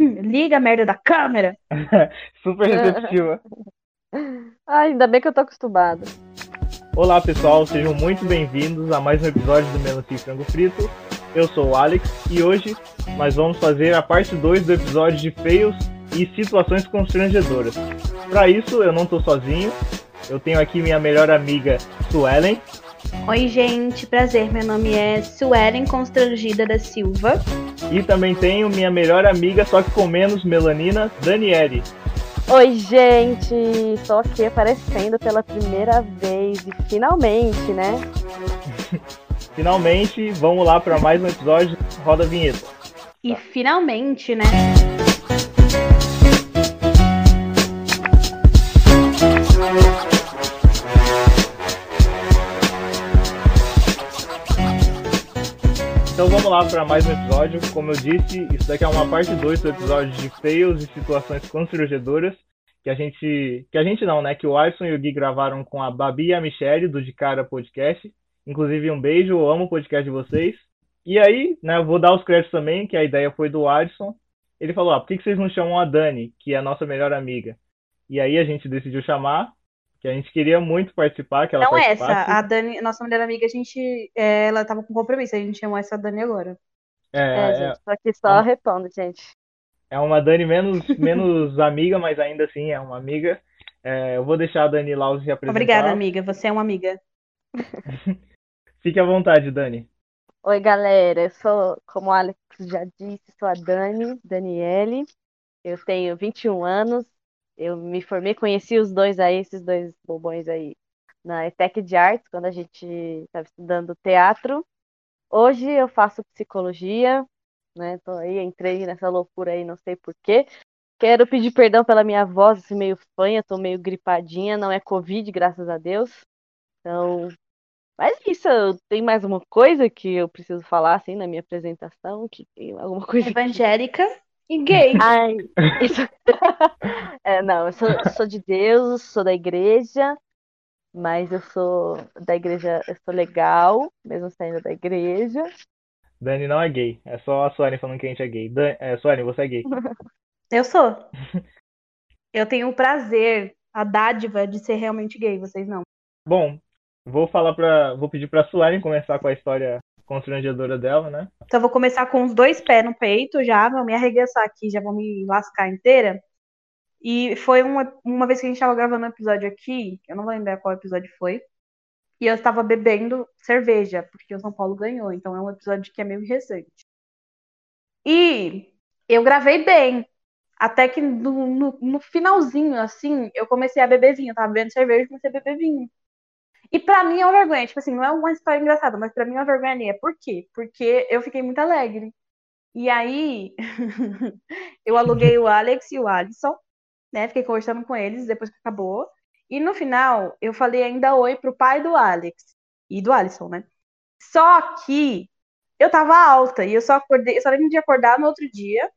Liga a merda da câmera. Super receptiva. Ai, ainda bem que eu tô acostumada. Olá pessoal, sejam muito bem-vindos a mais um episódio do Melancia e Frango Frito. Eu sou o Alex e hoje nós vamos fazer a parte 2 do episódio de feios e situações constrangedoras. Para isso, eu não tô sozinho. Eu tenho aqui minha melhor amiga, Suelen. Oi, gente, prazer. Meu nome é Suelen Constrangida da Silva. E também tenho minha melhor amiga, só que com menos melanina, Daniele. Oi, gente! Estou aqui aparecendo pela primeira vez e finalmente, né? finalmente, vamos lá para mais um episódio. Roda a vinheta. E finalmente, né? Lá para mais um episódio. Como eu disse, isso daqui é uma parte 2 do episódio de fails e situações constrangedoras. Que a gente. Que a gente não, né? Que o Alisson e o Gui gravaram com a Babi e a Michelle do De Cara Podcast. Inclusive, um beijo, eu amo o podcast de vocês. E aí, né, vou dar os créditos também, que a ideia foi do Alisson. Ele falou: ah, por que vocês não chamam a Dani, que é a nossa melhor amiga? E aí a gente decidiu chamar que a gente queria muito participar, que ela Não essa, a Dani, nossa melhor amiga, a gente, é, ela tava com compromisso, a gente chamou essa Dani agora. É, É, é, gente, tô aqui só repondo, gente. é uma Dani menos, menos amiga, mas ainda assim é uma amiga. É, eu vou deixar a Dani lá se apresentar. Obrigada, amiga, você é uma amiga. Fique à vontade, Dani. Oi, galera. Eu sou, como o Alex já disse, sou a Dani, Daniele. Eu tenho 21 anos. Eu me formei, conheci os dois aí, esses dois bobões aí, na ETEC de Artes, quando a gente estava estudando teatro. Hoje eu faço psicologia, né? Tô aí, entrei nessa loucura aí, não sei porquê. Quero pedir perdão pela minha voz, assim, meio fanha, tô meio gripadinha, não é Covid, graças a Deus. Então, mas isso, tem mais uma coisa que eu preciso falar, assim, na minha apresentação, que tem alguma coisa. Evangélica e gay. Ai, isso... É, não, eu sou, sou de Deus, sou da igreja, mas eu sou da igreja, eu sou legal, mesmo sendo da igreja. Dani não é gay. É só a Suane falando que a gente é gay. Dan... É, Suane, você é gay. Eu sou. Eu tenho o prazer, a dádiva de ser realmente gay, vocês não. Bom, vou falar pra. Vou pedir pra Suane começar com a história constrangedora dela, né? Então vou começar com os dois pés no peito já, vou me arregaçar aqui, já vou me lascar inteira. E foi uma, uma vez que a gente tava gravando um episódio aqui, eu não vou lembrar qual episódio foi, e eu estava bebendo cerveja, porque o São Paulo ganhou, então é um episódio que é meio recente. E eu gravei bem, até que no, no, no finalzinho, assim, eu comecei a beber vinho, eu tava bebendo cerveja e comecei a beber vinho. E pra mim é uma vergonha, tipo assim, não é uma história engraçada, mas pra mim é uma vergonha. É por quê? Porque eu fiquei muito alegre. E aí, eu aluguei o Alex e o Alisson, né? Fiquei conversando com eles depois que acabou. E no final, eu falei ainda oi pro pai do Alex e do Alisson, né? Só que eu tava alta e eu só acordei, eu só lembro de acordar no outro dia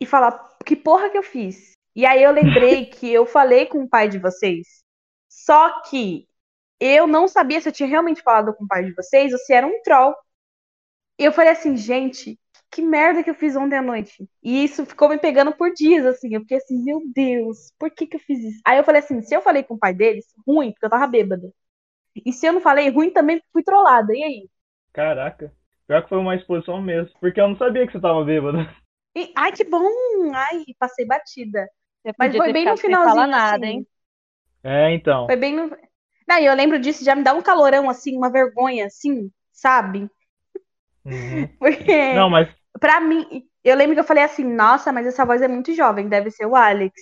e falar que porra que eu fiz. E aí eu lembrei que eu falei com o pai de vocês só que eu não sabia se eu tinha realmente falado com o pai de vocês ou se era um troll. E eu falei assim, gente, que merda que eu fiz ontem à noite. E isso ficou me pegando por dias, assim. Eu fiquei assim, meu Deus, por que que eu fiz isso? Aí eu falei assim, se eu falei com o pai deles, ruim, porque eu tava bêbada. E se eu não falei, ruim também, porque fui trollada. E aí? Caraca. Pior que foi uma exposição mesmo. Porque eu não sabia que você tava bêbada. E, ai, que bom! Ai, passei batida. Você Mas foi bem no finalzinho, falar nada, assim. hein? É, então. Foi bem no. Não, e eu lembro disso, já me dá um calorão, assim, uma vergonha, assim, sabe? Uhum. Porque, Não, mas pra mim, eu lembro que eu falei assim, nossa, mas essa voz é muito jovem, deve ser o Alex.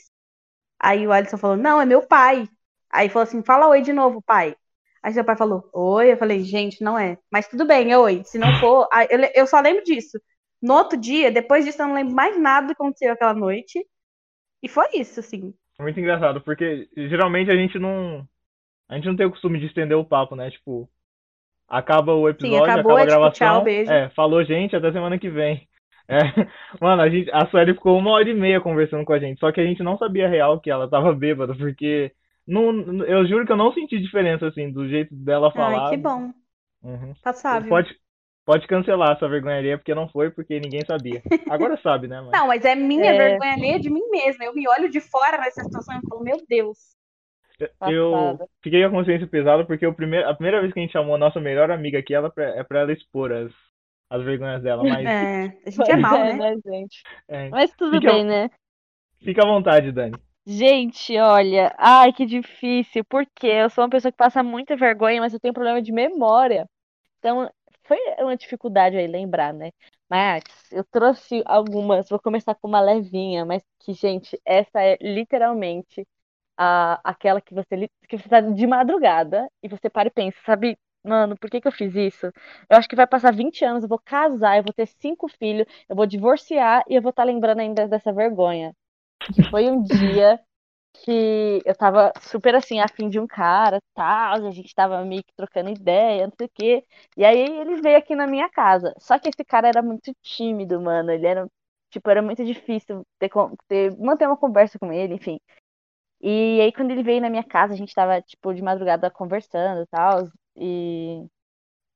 Aí o Alisson falou, não, é meu pai. Aí falou assim, fala oi de novo, pai. Aí seu pai falou, oi. Eu falei, gente, não é. Mas tudo bem, é oi. Se não for, aí eu, eu só lembro disso. No outro dia, depois disso, eu não lembro mais nada do que aconteceu aquela noite. E foi isso, assim. É muito engraçado, porque geralmente a gente não. A gente não tem o costume de estender o papo, né? Tipo, acaba o episódio, acabou, acaba a é tipo, gravação. tchau, beijo. É, falou, gente, até semana que vem. É, mano, a, gente, a Sueli ficou uma hora e meia conversando com a gente, só que a gente não sabia real que ela tava bêbada, porque não, eu juro que eu não senti diferença, assim, do jeito dela falar. Ai, que bom. Uhum. Passável. Pode, pode cancelar essa vergonha alheia, porque não foi, porque ninguém sabia. Agora sabe, né? Mas... Não, mas é minha É. vergonha alheia de mim mesma. Eu me olho de fora nessa situação e falo, meu Deus. Eu Passada. fiquei com a consciência pesada porque o primeiro, a primeira vez que a gente chamou a nossa melhor amiga aqui, ela é pra ela expor as, as vergonhas dela. Mas É, a gente é mal, Pois né? gente? é, Mas tudo Fica- bem, né? fica à vontade, Dani. Gente, olha, ai, que difícil, porque eu sou uma pessoa que passa muita vergonha, mas eu tenho problema de memória. Então, foi uma dificuldade aí lembrar, né? Mas eu trouxe algumas, vou começar com uma levinha, mas que, gente, essa é literalmente a, aquela que você, que você tá de madrugada e você para e pensa, sabe, mano, por que que eu fiz isso? Eu acho que vai passar 20 anos, eu vou casar, eu vou ter cinco filhos, eu vou divorciar e eu vou estar lembrando ainda dessa vergonha. Que foi um dia que eu tava super assim, afim de um cara, tal, a gente tava meio que trocando ideia, não sei o quê. E aí ele veio aqui na minha casa. Só que esse cara era muito tímido, mano. Ele era, tipo, era muito difícil ter, ter, manter uma conversa com ele, enfim. E aí quando ele veio na minha casa, a gente tava, tipo, de madrugada conversando tal. E...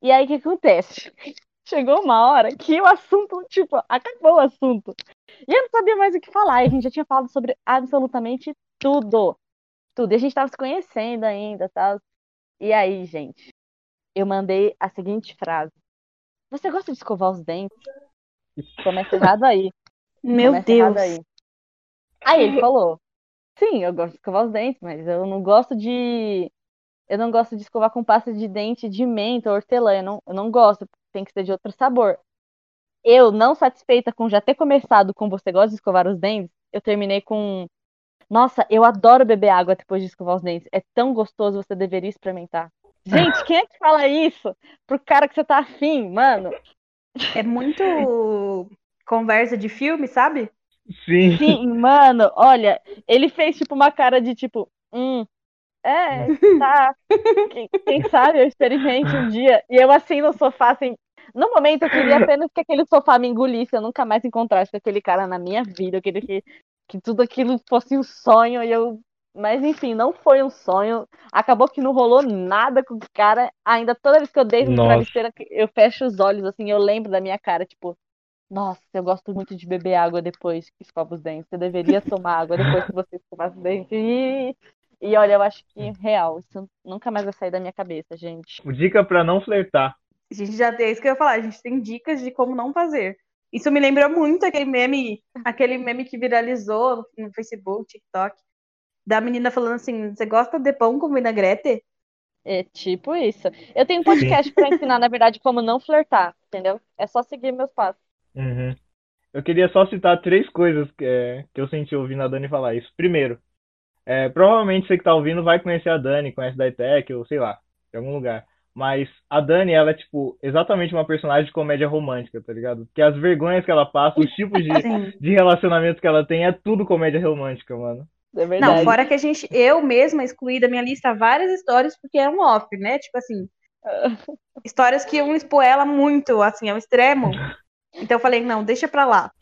e aí o que acontece? Chegou uma hora que o assunto, tipo, acabou o assunto. E eu não sabia mais o que falar. E a gente já tinha falado sobre absolutamente tudo. Tudo. E a gente tava se conhecendo ainda, tal. E aí, gente, eu mandei a seguinte frase. Você gosta de escovar os dentes? Começa errado aí. Meu Começa Deus. aí. Aí ele falou: Sim, eu gosto de escovar os dentes, mas eu não gosto de. Eu não gosto de escovar com pasta de dente de menta ou hortelã. Eu não, eu não gosto, tem que ser de outro sabor. Eu, não satisfeita com já ter começado com você gosta de escovar os dentes, eu terminei com. Nossa, eu adoro beber água depois de escovar os dentes. É tão gostoso, você deveria experimentar. Gente, quem é que fala isso pro cara que você tá afim, mano? É muito conversa de filme, sabe? Sim. Sim, mano, olha, ele fez tipo uma cara de tipo, hum, é, tá. Quem, quem sabe eu experimente um dia. E eu assim no sofá, assim. No momento eu queria apenas que aquele sofá me engolisse, eu nunca mais encontrasse aquele cara na minha vida. Eu queria que, que tudo aquilo fosse um sonho e eu. Mas enfim, não foi um sonho. Acabou que não rolou nada com o cara. Ainda toda vez que eu deito no Nossa. travesseiro, eu fecho os olhos, assim, eu lembro da minha cara, tipo, nossa, eu gosto muito de beber água depois que escova os dentes. Você deveria tomar água depois que você escovar os dentes. E, e olha, eu acho que real, isso nunca mais vai sair da minha cabeça, gente. Dica pra não flertar. A gente já tem é isso que eu ia falar, a gente tem dicas de como não fazer. Isso me lembra muito aquele meme, aquele meme que viralizou no, Facebook, TikTok, da menina falando assim: você gosta de pão com vinagrete? É tipo isso. Eu tenho um podcast pra ensinar, na verdade, como não flertar, entendeu? É só seguir meus passos. Uhum. Eu queria só citar três coisas que, é, que eu senti ouvindo a Dani falar isso. Primeiro, é, provavelmente você que tá ouvindo vai conhecer a Dani, conhece da ITEC, ou sei lá, de algum lugar. Mas a Dani, ela é, tipo, exatamente uma personagem de comédia romântica, tá ligado? Porque as vergonhas que ela passa, os tipos de, Sim. de relacionamento que ela tem, é tudo comédia romântica, mano. É verdade. Não, fora que a gente, eu mesma excluí da minha lista várias histórias porque eram off, né? Tipo assim, histórias que iam expor ela muito, assim, ao extremo. Então eu falei, não, deixa pra lá.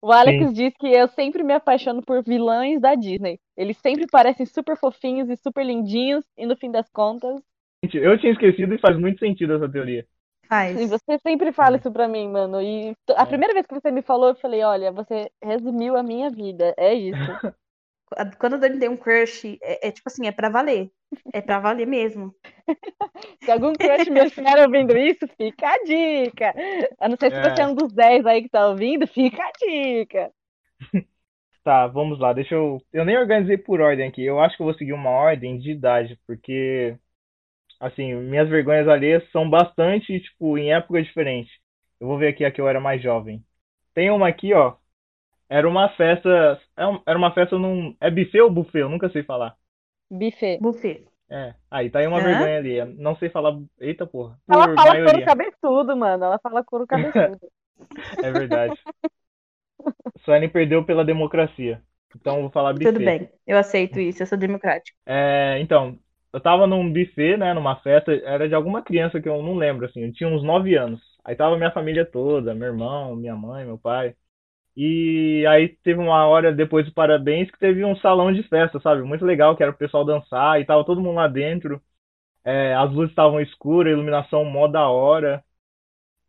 O Alex diz que eu sempre me apaixono por vilões da Disney. Eles sempre parecem super fofinhos e super lindinhos, e no fim das contas. Gente, Eu tinha esquecido e faz muito sentido essa teoria. Faz. Sim, você sempre fala isso pra mim, mano. E a primeira vez que você me falou, eu falei: olha, você resumiu a minha vida. É isso. Quando a Dani tem um crush, é, é tipo assim, é pra valer. É pra valer mesmo. Se algum crush meu estiver ouvindo isso, fica a dica. A não ser se É. você é um dos 10 aí que tá ouvindo, fica a dica. Tá, vamos lá. Deixa eu. Eu nem organizei por ordem aqui. Eu acho que eu vou seguir uma ordem de idade, porque. Assim, minhas vergonhas alheias são bastante, tipo, em épocas diferentes. Eu vou ver aqui a que eu era mais jovem. Tem uma aqui, ó. Era uma festa. é Era uma festa num. É buffet ou buffet? Eu nunca sei falar. Buffet. Buffet. É. Aí tá aí uma Hã? vergonha alheia. Não sei falar. Eita porra. Ela Por fala couro maioria. cabeçudo, mano. Ela fala couro cabeçudo. É verdade. Suelen perdeu pela democracia. Então eu vou falar buffet. Tudo bem, eu aceito isso, eu sou democrático. É, então, eu tava num buffet, né, numa festa, era de alguma criança que eu não lembro, assim, eu tinha uns 9 anos. Aí tava minha família toda, meu irmão, minha mãe, meu pai. E aí teve uma hora depois do parabéns que teve um salão de festa, sabe? Muito legal, que era o pessoal dançar e tava todo mundo lá dentro. É, as luzes estavam escuras, iluminação mó da hora.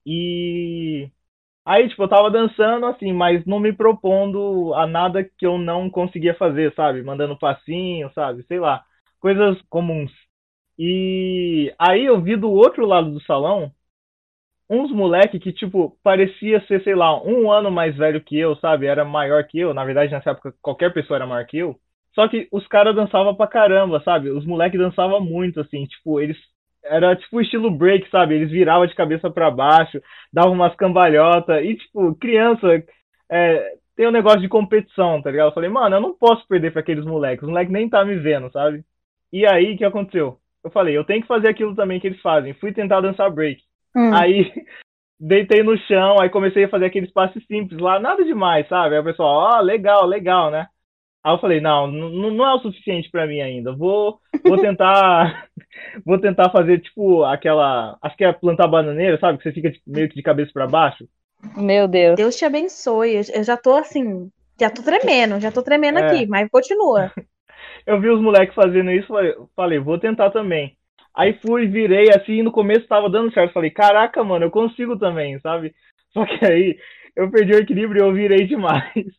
E aí, tipo, eu tava dançando assim, mas não me propondo a nada que eu não conseguia fazer, sabe? Mandando passinho, sabe? Sei lá, coisas comuns. E aí eu vi do outro lado do salão uns moleque que, tipo, parecia ser, sei lá, um ano mais velho que eu, sabe? Era maior que eu. Na verdade, nessa época, qualquer pessoa era maior que eu. Só que os caras dançavam pra caramba, sabe? Os moleques dançavam muito, assim. Tipo, eles. Era tipo estilo break, sabe? Eles viravam de cabeça para baixo, davam umas cambalhotas. E, tipo, criança. É, tem um negócio de competição, tá ligado? Eu falei, mano, eu não posso perder pra aqueles moleques. Os moleques nem tá me vendo, sabe? E aí, o que aconteceu? Eu falei, eu tenho que fazer aquilo também que eles fazem. Fui tentar dançar break. Hum. Aí deitei no chão, aí comecei a fazer aqueles passos simples lá, nada demais, sabe? Aí o pessoal, ó, oh, legal, legal, né? Aí eu falei, não, não é o suficiente para mim ainda. Vou, vou tentar, vou tentar fazer tipo aquela, acho que é plantar bananeira, sabe? Que você fica tipo, meio que de cabeça para baixo. Meu Deus. Deus te abençoe. Eu já tô assim, já tô tremendo, já tô tremendo é. aqui, mas continua. eu vi os moleques fazendo isso, falei, falei, vou tentar também. Aí fui, virei assim, no começo tava dando certo. Falei, caraca, mano, eu consigo também, sabe? Só que aí eu perdi o equilíbrio e eu virei demais.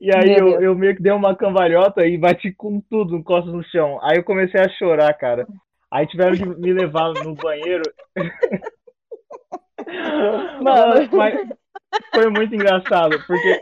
E aí eu, eu, meio que dei uma cambalhota e bati com tudo, costas no chão. Aí eu comecei a chorar, cara. Aí tiveram que me levar no banheiro. Mano, mas foi muito engraçado, porque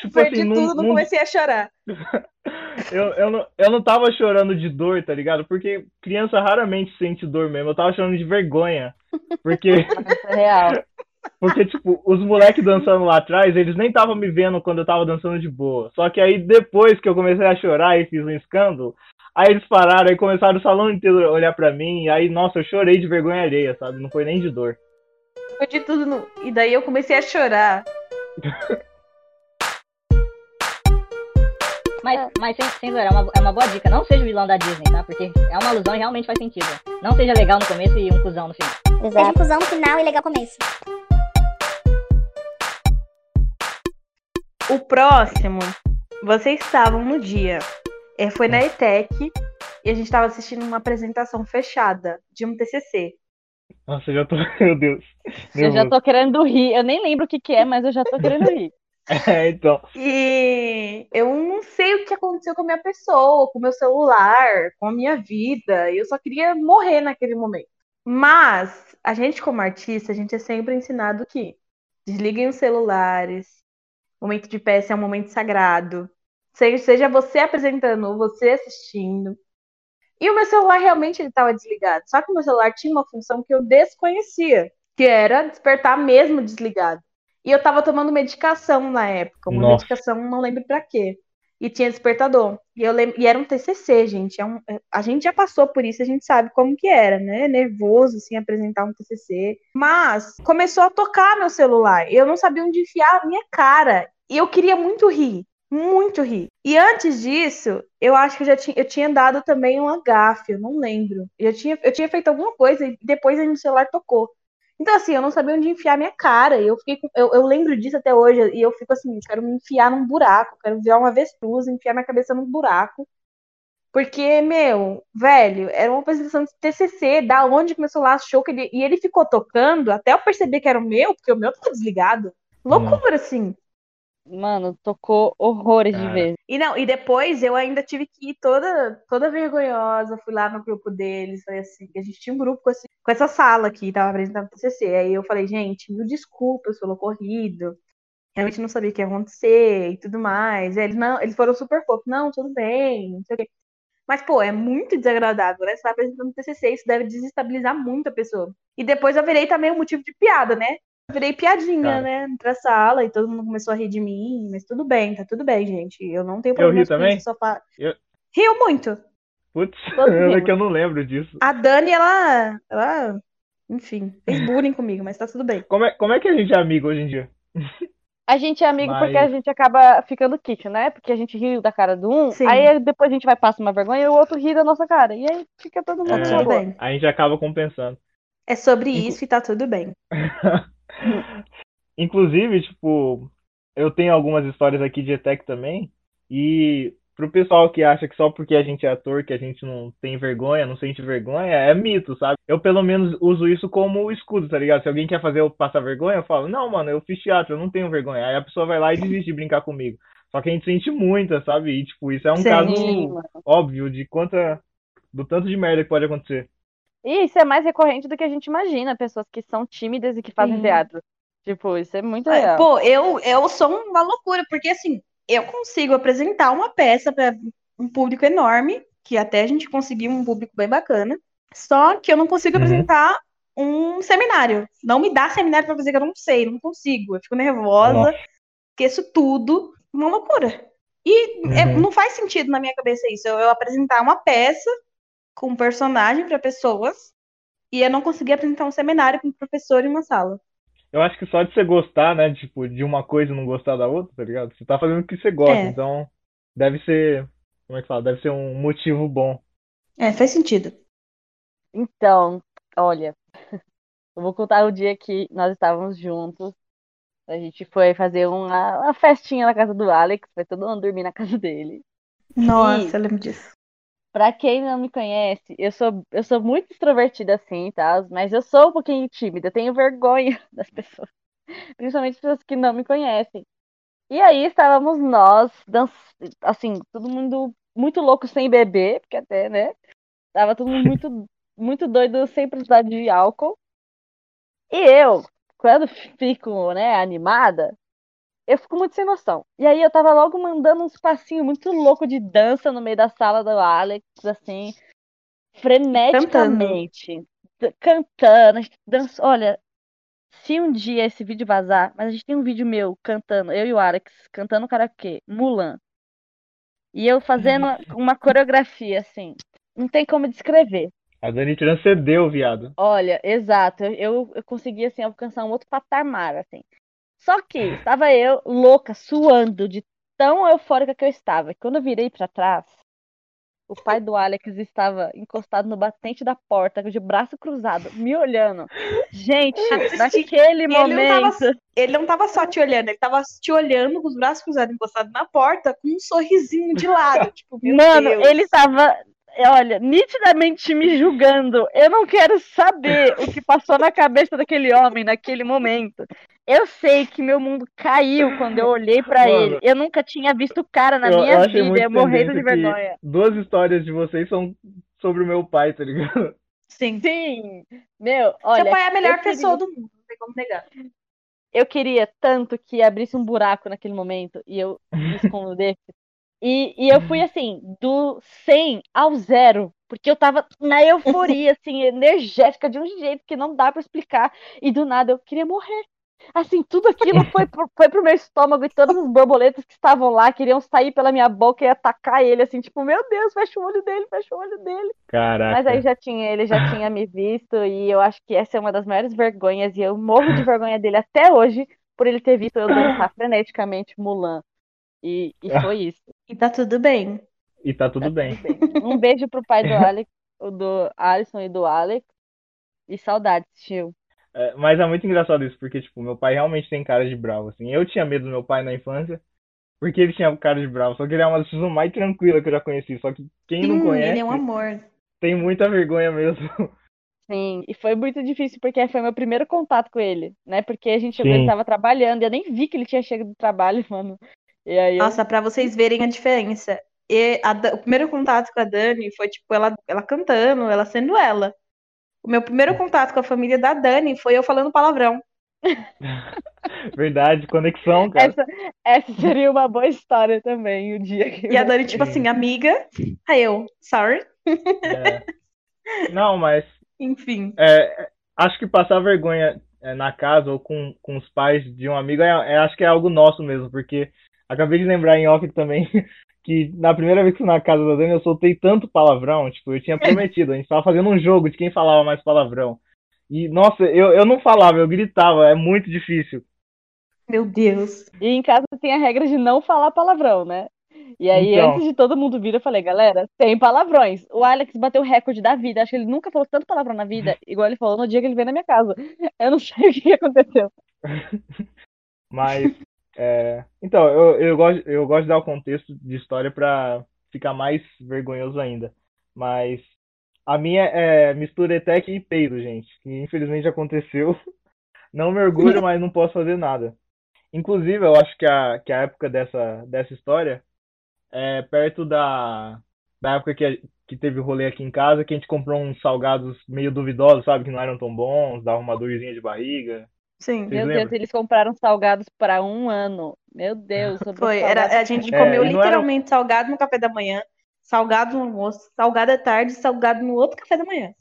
Tipo Perdi assim, tudo, não, não comecei a chorar. eu, eu, não, eu não tava chorando de dor, tá ligado? Porque criança raramente sente dor mesmo. Eu tava chorando de vergonha. Porque. é real. Porque, tipo, os moleques dançando lá atrás, eles nem estavam me vendo quando eu tava dançando de boa. Só que aí, depois que eu comecei a chorar e fiz um escândalo, aí eles pararam, aí começaram o salão inteiro a olhar pra mim, e aí, nossa, eu chorei de vergonha alheia, sabe? Não foi nem de dor. Foi de tudo. No... E daí eu comecei a chorar. Mas, mas sem, sem zoeira, é uma, é uma boa dica. Não seja vilão da Disney, tá? Porque é uma alusão e realmente faz sentido. Não seja legal no começo e um cuzão no final. Exato. Seja um cuzão no final e legal no começo. O próximo, vocês estavam no dia. É, foi na ETEC e a gente estava assistindo uma apresentação fechada de um TCC. Nossa, eu já tô. Meu Deus. Eu já tô querendo rir. Eu nem lembro o que, que é, mas eu já tô querendo rir. É, então. E eu não sei o que aconteceu com a minha pessoa, com o meu celular, com a minha vida. Eu só queria morrer naquele momento. Mas a gente, como artista, a gente é sempre ensinado que desliguem os celulares. O momento de peça é um momento sagrado. Seja você apresentando você assistindo. E o meu celular realmente estava desligado. Só que o meu celular tinha uma função que eu desconhecia, que era despertar mesmo desligado. E eu tava tomando medicação na época, uma Nossa. medicação, não lembro para quê. E tinha despertador. E eu lembro, e era um TCC, gente. É um, é, a gente já passou por isso, a gente sabe como que era, né? Nervoso, assim, apresentar um TCC. Mas começou a tocar meu celular. Eu não sabia onde enfiar a minha cara. E eu queria muito rir. Muito rir. E antes disso, eu acho que eu já tinha, eu tinha dado também um agafe, eu não lembro. Eu tinha, eu tinha feito alguma coisa e depois o celular tocou. Então, assim, eu não sabia onde enfiar minha cara. Eu, fiquei com, eu, eu, lembro disso até hoje. E eu fico assim, quero me enfiar num buraco. Quero ver uma avestruz, enfiar minha cabeça num buraco. Porque, meu, velho, era uma apresentação de TCC. Da onde começou lá, achou que ele. E ele ficou tocando até eu perceber que era o meu, porque o meu tava desligado. Loucura, hum. assim. Mano, tocou horrores Cara. de vezes. E não, e depois eu ainda tive que ir toda, toda vergonhosa, fui lá no grupo deles, falei assim, a gente tinha um grupo com, esse, com essa sala aqui, tava apresentando o TCC, aí eu falei, gente, mil desculpas pelo ocorrido, realmente não sabia o que ia acontecer e tudo mais. E eles, não, eles foram super fofos, não, tudo bem, não sei o quê. Mas, pô, é muito desagradável, né? Você tá apresentando TCC, isso deve desestabilizar muito a pessoa. E depois eu virei também um motivo de piada, né? Virei piadinha, Cara. né? Pra sala e todo mundo começou a rir de mim, mas tudo bem, tá tudo bem, gente. Eu não tenho problema eu ri também? Só fa... eu... Riu muito. Putz, é que eu não lembro disso. A Dani, ela, ela, enfim, fez bullying comigo, mas tá tudo bem. Como é, como é que a gente é amigo hoje em dia? A gente é amigo mas... porque a gente acaba ficando kit, né? Porque a gente riu da cara do um, Sim. aí depois a gente vai passar uma vergonha e o outro ri da nossa cara. E aí fica todo mundo é, tudo bem. A gente acaba compensando. É sobre isso e tá tudo bem. Inclusive, tipo, eu tenho algumas histórias aqui de ETEC também. E pro pessoal que acha que só porque a gente é ator que a gente não tem vergonha, não sente vergonha, é mito, sabe? Eu pelo menos uso isso como escudo, tá ligado? Se alguém quer fazer eu passar vergonha, eu falo, não, mano, eu fiz teatro, eu não tenho vergonha. Aí a pessoa vai lá e desiste de brincar comigo. Só que a gente sente muita, sabe? E, tipo, isso é um Sim. caso óbvio de quanta. do tanto de merda que pode acontecer. E isso é mais recorrente do que a gente imagina, pessoas que são tímidas e que fazem Sim. teatro. Tipo, isso é muito É, real. Pô, eu, eu sou uma loucura, porque assim, eu consigo apresentar uma peça para um público enorme, que até a gente conseguiu um público bem bacana, só que eu não consigo Uhum. apresentar um seminário. Não me dá seminário para fazer que eu não sei, não consigo. Eu fico nervosa, Nossa. esqueço tudo, uma loucura. E é- Uhum. não faz sentido na minha cabeça isso, eu, eu apresentar uma peça com um personagem para pessoas e eu não conseguir apresentar um seminário com um professor em uma sala. Eu acho que só de você gostar, né, tipo, de uma coisa e não gostar da outra, tá ligado? Você tá fazendo o que você gosta, É. então deve ser, como é que fala? Deve ser um motivo bom. É, faz sentido. Então, olha, eu vou contar o dia que nós estávamos juntos. A gente foi fazer uma, uma festinha na casa do Alex, foi todo mundo dormir na casa dele. Nossa, eu lembro disso. Pra quem não me conhece, eu sou, eu sou muito extrovertida assim, tá? Mas eu sou um pouquinho tímida, eu tenho vergonha das pessoas, principalmente pessoas que não me conhecem. E aí estávamos nós, dan- assim, todo mundo muito louco sem beber, porque até, né? Tava todo mundo muito, muito doido sem precisar de álcool. E eu, quando fico, né, animada, eu fico muito sem noção. E aí eu tava logo mandando uns passinhos muito loucos de dança no meio da sala do Alex, assim, freneticamente. Cantando. a gente dança- Olha, se um dia esse vídeo vazar, mas a gente tem um vídeo meu cantando, eu e o Alex, cantando karaokê, Mulan. E eu fazendo uma coreografia, assim. Não tem como descrever. A Dani transcendeu, viado. Olha, exato. Eu, eu, eu consegui, assim, alcançar um outro patamar, assim. Só que estava eu louca, suando de tão eufórica que eu estava. Quando eu virei para trás, o pai do Alex estava encostado no batente da porta, de braço cruzado, me olhando. Gente, naquele não momento. tava- Ele não tava só te olhando, ele tava te olhando com os braços cruzados encostados na porta, com um sorrisinho de lado. Tipo, Mano, Deus. ele estava, olha, nitidamente me julgando. Eu não quero saber o que passou na cabeça daquele homem naquele momento. Eu sei que meu mundo caiu quando eu olhei pra Mano. ele. Eu nunca tinha visto o cara na Eu- minha eu vida, eu morrendo de vergonha. Duas histórias de vocês são sobre o meu pai, tá ligado? Sim. Sim, meu, olha, Seu pai é a melhor eu queria- pessoa do mundo, não tem como negar. eu queria tanto que abrisse um buraco naquele momento e eu me escondesse. E, e eu fui assim, do 100 ao zero, porque eu tava na euforia, assim, energética de um jeito que não dá pra explicar. E do nada eu queria morrer. Assim, tudo aquilo foi pro, foi pro meu estômago e todas as borboletas que estavam lá queriam sair pela minha boca e atacar ele, assim, tipo, meu Deus, fecha o olho dele, fecha o olho dele. Caraca. Mas aí já tinha, ele já tinha me visto e eu acho que essa é uma das maiores vergonhas e eu morro de vergonha dele até hoje por ele ter visto eu dançar freneticamente Mulan. E, e foi isso. E tá tudo bem. E tá tudo bem. Um beijo pro pai do Alex, o do Alisson e do Alex. E saudades, tio. É, mas é muito engraçado isso, porque, tipo, meu pai realmente tem cara de bravo, assim. Eu tinha medo do meu pai na infância, porque ele tinha cara de bravo. Só que ele é uma das pessoas mais tranquilas que eu já conheci. Só que quem não Sim, conhece ele é um amor. tem muita vergonha mesmo. Sim, e foi muito difícil porque foi meu primeiro contato com ele, né? Porque a gente chegou, Sim. ele tava trabalhando e eu nem vi que ele tinha chegado do trabalho, mano. E aí eu... Nossa, pra vocês verem a diferença. E a o primeiro contato com a Dani foi, tipo, ela, ela cantando, ela sendo ela. O meu primeiro contato com a família da Dani foi eu falando palavrão. Verdade, conexão, cara. Essa, essa seria uma boa história também, o dia que E a Dani, tipo Sim. assim, amiga. Aí eu, sorry. É. Não, mas Enfim. é, acho que passar vergonha é, na casa ou com, com os pais de um amigo, é, é- acho que é algo nosso mesmo, porque acabei de lembrar em off também que na primeira vez que fui na casa da Dani eu soltei tanto palavrão, tipo, eu tinha prometido, a gente tava fazendo um jogo de quem falava mais palavrão. E, nossa, eu, eu não falava, eu gritava, é muito difícil. Meu Deus. E em casa tem a regra de não falar palavrão, né? E aí, Então. antes de todo mundo vir, eu falei, galera, tem palavrões. O Alex bateu o recorde da vida. Acho que ele nunca falou tanto palavrão na vida, igual ele falou no dia que ele veio na minha casa. Eu não sei o que aconteceu. Mas É, então, eu, eu, gosto, eu gosto de dar o contexto de história pra ficar mais vergonhoso ainda. Mas a minha é mistura e peido, gente. Que infelizmente aconteceu. Não me orgulho, mas não posso fazer nada. Inclusive, eu acho que a, que a época dessa, dessa história é perto da, da época que, a- que teve o rolê aqui em casa, que a gente comprou uns salgados meio duvidosos, sabe? Que não eram tão bons, dava uma dorzinha de barriga. Sim. Vocês Meu lembram? Deus, eles compraram salgados para um ano. Meu Deus, Foi, era, a gente É, comeu e não era- literalmente salgado no café da manhã, salgado no almoço, salgado à tarde, salgado no outro café da manhã.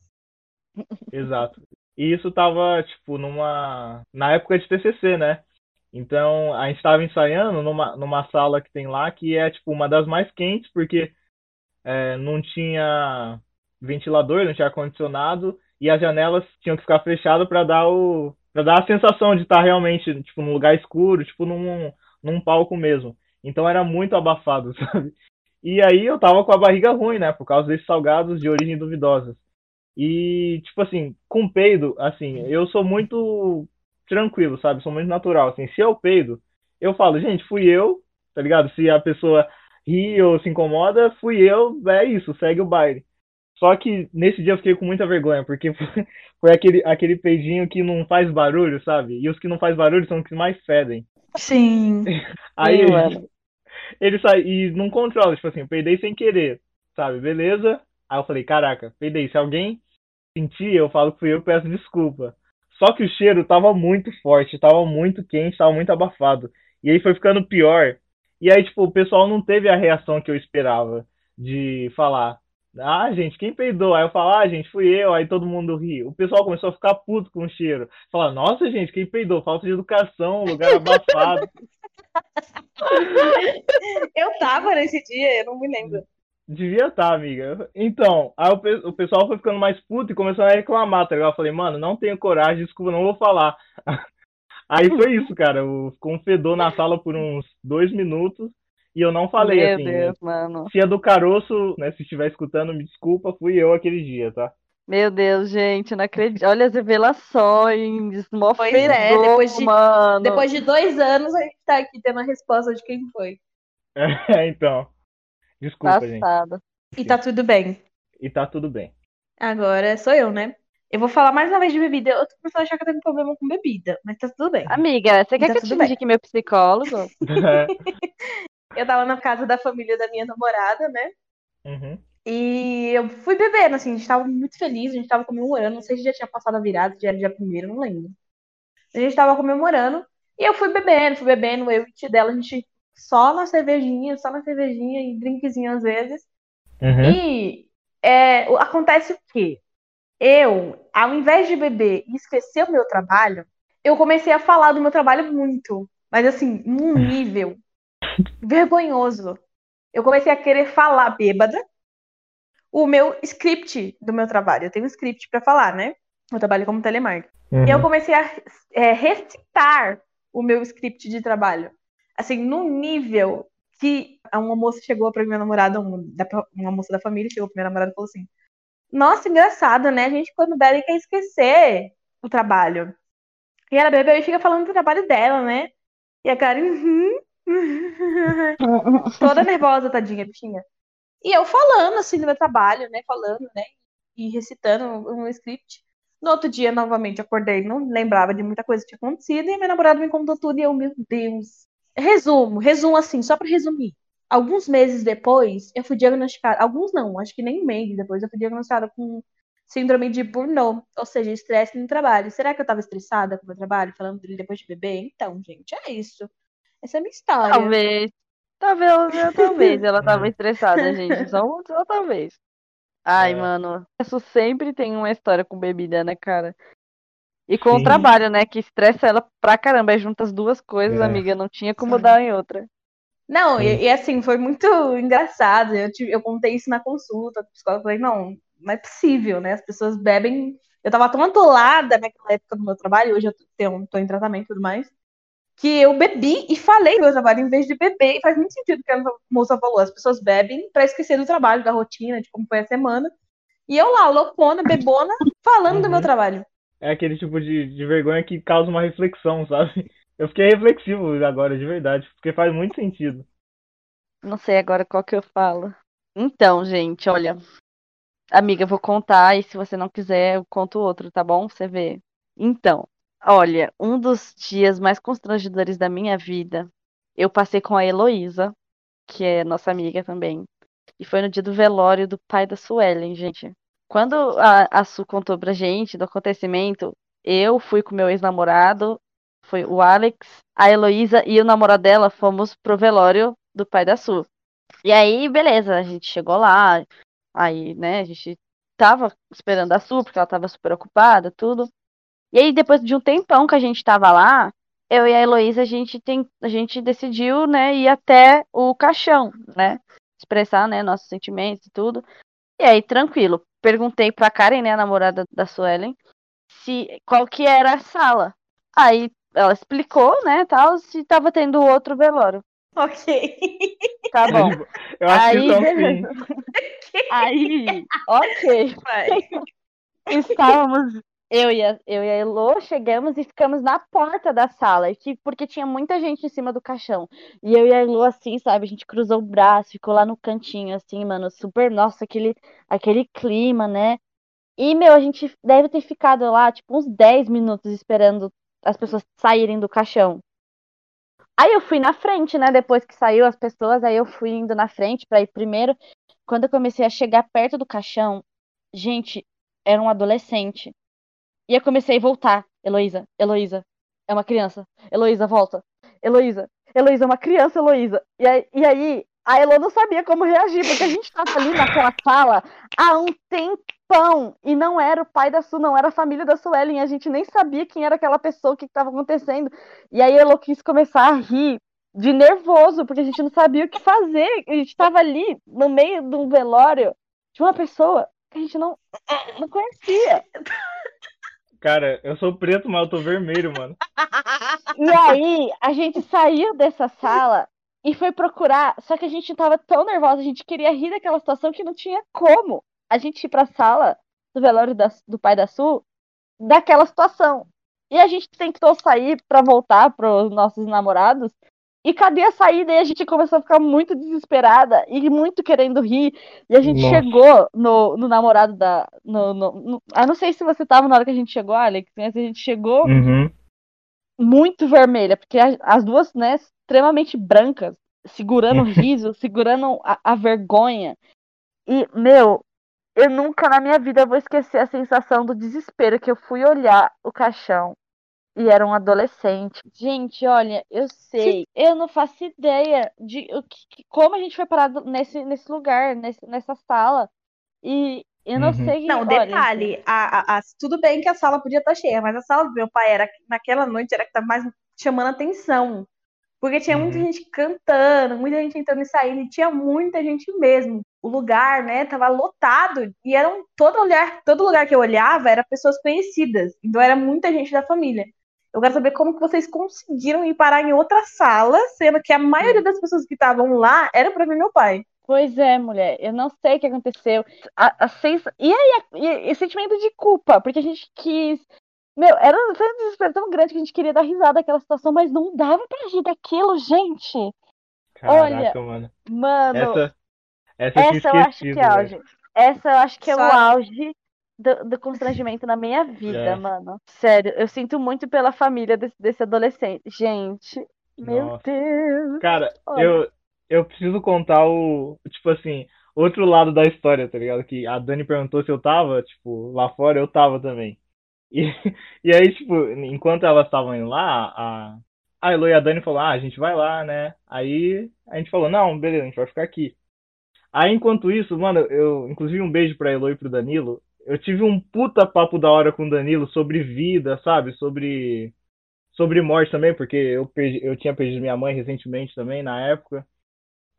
Exato. E isso tava, tipo, numa. Na época de TCC, né? Então, a gente tava ensaiando numa, numa sala que tem lá, que é, tipo, uma das mais quentes, porque é, não tinha ventilador, não tinha ar-condicionado, e as janelas tinham que ficar fechadas para dar o. para dar a sensação de estar realmente, tipo, num lugar escuro, tipo, num, num palco mesmo. Então era muito abafado, sabe? E aí eu tava com a barriga ruim, né? Por causa desses salgados de origem duvidosa. E, tipo assim, com peido, assim, eu sou muito tranquilo, sabe? Sou muito natural. Assim, se eu peido, eu falo, gente, fui eu, tá ligado? Se a pessoa ri ou se incomoda, fui eu, é isso, segue o baile. Só que nesse dia eu fiquei com muita vergonha, porque foi, foi aquele, aquele peidinho que não faz barulho, sabe? E os que não faz barulho são os que mais fedem. Sim. Aí mano. ele sai e não controla, tipo assim, eu peidei sem querer, sabe? Beleza? Aí eu falei, caraca, peidei. Se alguém sentir, eu falo que fui eu peço desculpa. Só que o cheiro tava muito forte, tava muito quente, tava muito abafado. E aí foi ficando pior. E aí, tipo, o pessoal não teve a reação que eu esperava de falar, ah, gente, quem peidou? Aí eu falo, ah, gente, fui eu. Aí todo mundo ri. O pessoal começou a ficar puto com o cheiro. Fala, nossa, gente, quem peidou? Falta de educação, lugar abafado. Eu tava nesse dia, eu não me lembro. Devia estar, amiga. Então, aí o, pe- o pessoal foi ficando mais puto e começou a reclamar, tá ligado? Eu falei, mano, não tenho coragem, desculpa, não vou falar. Aí foi isso, cara. Ficou um fedor na sala por uns dois minutos e eu não falei, Meu assim. Deus, mano. Se é do caroço, né, se estiver escutando, me desculpa, fui eu aquele dia, tá? Meu Deus, gente, não acredito. Olha as revelações. Mó Pois é, depois de- mano. Depois de dois anos, a gente tá aqui tendo a resposta de quem foi. É, então. Desculpa, gente. Passado. E tá tudo bem. E tá tudo bem. Agora sou eu, né? Eu vou falar mais uma vez de bebida. Eu tô começando a achar que eu tenho um problema com bebida, mas tá tudo bem. Amiga, você quer Tá que eu te indique meu psicólogo? Eu tava na casa da família da minha namorada, né? Uhum. E eu fui bebendo, assim, a gente tava muito feliz, a gente tava comemorando. Não sei se já tinha passado a virada, se já era dia primeiro, não lembro. A gente tava comemorando. E eu fui bebendo, fui bebendo, eu e o tio dela, a gente só na cervejinha, só na cervejinha e drinkzinho às vezes. Uhum. E é, acontece o quê? Eu, ao invés de beber e esquecer o meu trabalho, eu comecei a falar do meu trabalho muito. Mas assim, num nível vergonhoso. Eu comecei a querer falar bêbada o meu script do meu trabalho. Eu tenho um script pra falar, né? Eu trabalho como telemarketer. E eu Uhum. comecei a é, recitar o meu script de trabalho. Assim, num nível que uma moça chegou pra minha namorada, um- da- uma moça da família chegou pra minha namorada e falou assim: Nossa, engraçado, né? A gente, quando bebe, quer esquecer o trabalho. E ela bebeu e fica falando do trabalho dela, né? E a cara, uhum. toda nervosa, tadinha, bichinha. E eu falando, assim, do meu trabalho, né? Falando, né? E recitando meu script. No outro dia, novamente, acordei, não lembrava de muita coisa que tinha acontecido, e minha namorada me contou tudo, e eu, meu Deus. Resumo, resumo assim, só pra resumir. Alguns meses depois, eu fui diagnosticada, alguns não, acho que nem um mês depois, eu fui diagnosticada com síndrome de burnout, ou seja, estresse no trabalho. Será que eu tava estressada com o meu trabalho, falando dele depois de beber? Então, gente, é isso. Essa é a minha história. Talvez. Talvez, talvez ela tava estressada, gente. Só, só talvez. Ai, É. mano. Isso sempre tem uma história com bebida, né, cara? E com Sim. o trabalho, né? Que estressa ela pra caramba. Aí junta as duas coisas, É. amiga. Não tinha como Sim. dar em outra. Não, e, e assim, foi muito engraçado. Eu, tive- eu contei isso na consulta com o psicólogo. Falei, não, não é possível, né? As pessoas bebem. Eu tava tão atolada naquela época do meu trabalho, hoje eu tenho, tô em tratamento e tudo mais, que eu bebi e falei do meu trabalho em vez de beber. E faz muito sentido o que a moça falou. As pessoas bebem pra esquecer do trabalho, da rotina, de como foi a semana. E eu lá, loucona, bebona, falando do meu Uhum. trabalho. É aquele tipo de, de vergonha que causa uma reflexão, sabe? Eu fiquei reflexivo agora, de verdade, porque faz muito sentido. Não sei agora qual que eu falo. Então, gente, olha. Amiga, eu vou contar e se você não quiser, eu conto outro, tá bom? Você vê. Então, olha, um dos dias mais constrangedores da minha vida, eu passei com a Heloísa, que é nossa amiga também. E foi no dia do velório do pai da Suelen, gente. Quando a, a Su contou pra gente do acontecimento, eu fui com meu ex-namorado, foi o Alex, a Heloísa e o namorado dela fomos pro velório do pai da Su. E aí, beleza, a gente chegou lá, aí, né, a gente tava esperando a Su, porque ela tava super ocupada, tudo. E aí, depois de um tempão que a gente tava lá, eu e a Heloísa, a gente, tem, a gente decidiu, né, ir até o caixão, né, expressar, né, nossos sentimentos e tudo. E aí, tranquilo. Perguntei pra Karen, né, a namorada da Suelen, se qual que era a sala. Aí ela explicou, né, tal, se tava tendo outro velório. Ok. Tá bom. Eu acho Aí, que isso beleza. fim. Aí, ok. Vai. Estávamos, eu e, a, eu e a Elo, chegamos e ficamos na porta da sala, que, porque tinha muita gente em cima do caixão. E eu e a Elo, assim, sabe, a gente cruzou o braço, ficou lá no cantinho, assim, mano, super, nossa, aquele, aquele clima, né? E, meu, a gente deve ter ficado lá, tipo, uns 10 minutos esperando as pessoas saírem do caixão. Aí eu fui na frente, né? Depois que saiu as pessoas, aí eu fui indo na frente pra ir primeiro. Quando eu comecei a chegar perto do caixão, gente, era um adolescente. E eu comecei a voltar. Heloísa, Heloísa, é uma criança. Heloísa, volta. Heloísa, Heloísa, é uma criança, Heloísa. E aí, e aí a Elo não sabia como reagir, porque a gente tava ali naquela sala há um tempão. E não era o pai da Su, não era a família da Suelen. A gente nem sabia quem era aquela pessoa, o que estava acontecendo. E aí a Elo quis começar a rir de nervoso, porque a gente não sabia o que fazer. A gente tava ali no meio de um velório de uma pessoa que a gente não, não conhecia. Cara, eu sou preto, mas eu tô vermelho, mano. E aí, a gente saiu dessa sala e foi procurar, só que a gente tava tão nervosa, a gente queria rir daquela situação que não tinha como a gente ir pra sala do velório da- do pai da Sul daquela situação. E a gente tentou sair pra voltar pros nossos namorados. E cadê a saída? E a gente começou a ficar muito desesperada e muito querendo rir. E a gente Nossa. chegou no, no namorado da. No, no, no- ah, não sei se você tava na hora que a gente chegou, Alex, mas a gente chegou Uhum. muito vermelha, porque a- as duas, né, extremamente brancas, segurando o riso, segurando a, a vergonha. E, meu, eu nunca na minha vida vou esquecer a sensação do desespero que eu fui olhar o caixão e era um adolescente. Gente, olha, eu sei, eu não faço ideia de o que, que- como a gente foi parado nesse, nesse lugar, nesse, nessa sala. E eu não Uhum. sei. Não, olha, detalhe, a, a- a- tudo bem que a sala podia estar cheia, mas a sala do meu pai era naquela noite era que estava mais chamando atenção. Porque tinha muita Uhum. gente cantando, muita gente entrando e saindo, e tinha muita gente mesmo. O lugar, né, tava lotado e era um, todo lugar, todo lugar que eu olhava era pessoas conhecidas. Então era muita gente da família. Eu quero saber como que vocês conseguiram ir parar em outra sala, sendo que a maioria das pessoas que estavam lá era para ver meu pai. Pois é, mulher, eu não sei o que aconteceu. A, a sensa... E aí, a- e, e sentimento de culpa, porque a gente quis. Meu, era um desespero tão grande que a gente queria dar risada daquela situação, mas não dava pra rir daquilo, gente. Caraca, mano. Mano, Essa, essa eu essa eu acho que é velho. auge. Essa eu acho que é o Só- auge do, do constrangimento na minha vida, É. mano. Sério, eu sinto muito pela família desse, desse adolescente. Gente, meu Nossa. Deus. Cara, Olha. eu, eu preciso contar o, tipo assim, outro lado da história, tá ligado? Que a Dani perguntou se eu tava, tipo, lá fora, eu tava também. E, e aí, tipo, enquanto elas estavam indo lá, a, a Elo e a Dani falaram, ah, a gente vai lá, né? Aí a gente falou, não, beleza, a gente vai ficar aqui. Aí, enquanto isso, mano, eu, inclusive um beijo pra Elo e pro Danilo, eu tive um puta papo da hora com o Danilo sobre vida, sabe? Sobre sobre morte também, porque eu, perdi, eu tinha perdido minha mãe recentemente também, na época.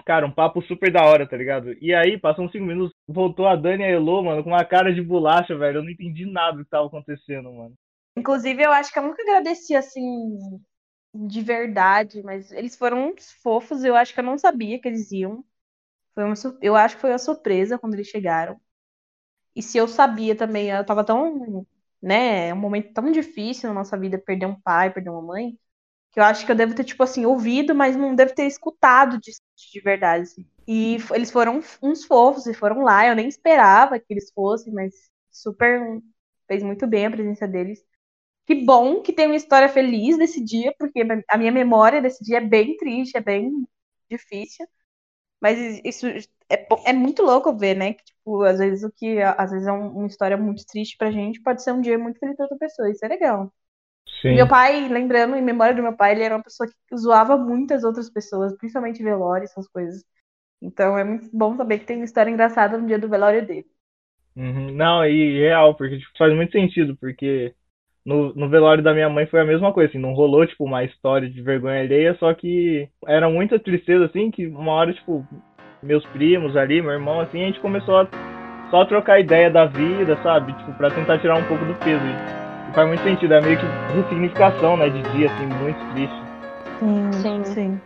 Cara, um papo super da hora, tá ligado? E aí, passou uns 5 minutos, voltou a Dani e a Elo, mano, com uma cara de bolacha, velho. Eu não entendi nada do que tava acontecendo, mano. Inclusive, eu acho que eu nunca agradeci assim de verdade, mas eles foram uns fofos. Eu acho que eu não sabia que eles iam. Foi uma, eu acho que foi uma surpresa quando eles chegaram. E se eu sabia também, eu tava tão, né, um momento tão difícil na nossa vida, perder um pai, perder uma mãe, que eu acho que eu devo ter, tipo assim, ouvido, mas não devo ter escutado de, de verdade. assim. E eles foram uns fofos e foram lá. Eu nem esperava que eles fossem, mas super fez muito bem a presença deles. Que bom que tem uma história feliz desse dia, porque a minha memória desse dia é bem triste, é bem difícil. Mas isso é, é muito louco ver, né? Que, tipo, às vezes o que às vezes é um- uma história muito triste pra gente pode ser um dia muito feliz pra outra pessoa. Isso é legal. Sim. Meu pai, lembrando, em memória do meu pai, ele era uma pessoa que zoava muitas outras pessoas, principalmente velório, essas coisas. Então é muito bom saber que tem uma história engraçada no dia do velório dele. Uhum. Não, e real, porque tipo, faz muito sentido, porque no, no velório da minha mãe foi a mesma coisa, assim, não rolou, tipo, uma história de vergonha alheia, só que era muita tristeza, assim, que uma hora, tipo, meus primos ali, meu irmão, assim, a gente começou a só trocar ideia da vida, sabe? Tipo, pra tentar tirar um pouco do peso. E faz muito sentido, é meio que ressignificação, né, de dia, assim, muito triste. Sim. sim.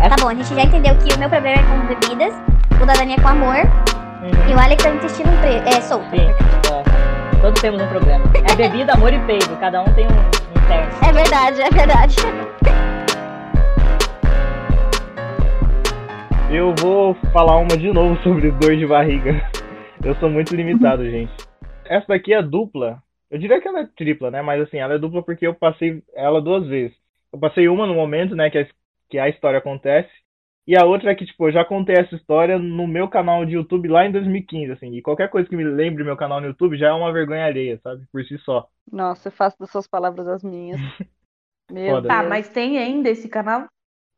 Tá bom, a gente já entendeu que o meu problema é com bebidas, o da Dani é com amor e o Alex é o intestino pre- é, solto. Sim, é. todos temos um problema. É bebida, amor e peido. Cada um tem um interno. É verdade, é verdade. Eu vou falar uma de novo sobre dor de barriga. Eu sou muito limitado, gente. Essa daqui é dupla. Eu diria que ela é tripla, né? Mas assim, ela é dupla porque eu passei ela duas vezes. Eu passei uma no momento, né, que a, que a história acontece. E a outra é que, tipo, eu já contei essa história no meu canal de YouTube lá em 2015, assim. E qualquer coisa que me lembre meu canal no YouTube já é uma vergonha alheia, sabe? Por si só. Nossa, eu faço das suas palavras as minhas. Meu. Tá, Deus. mas tem ainda esse canal?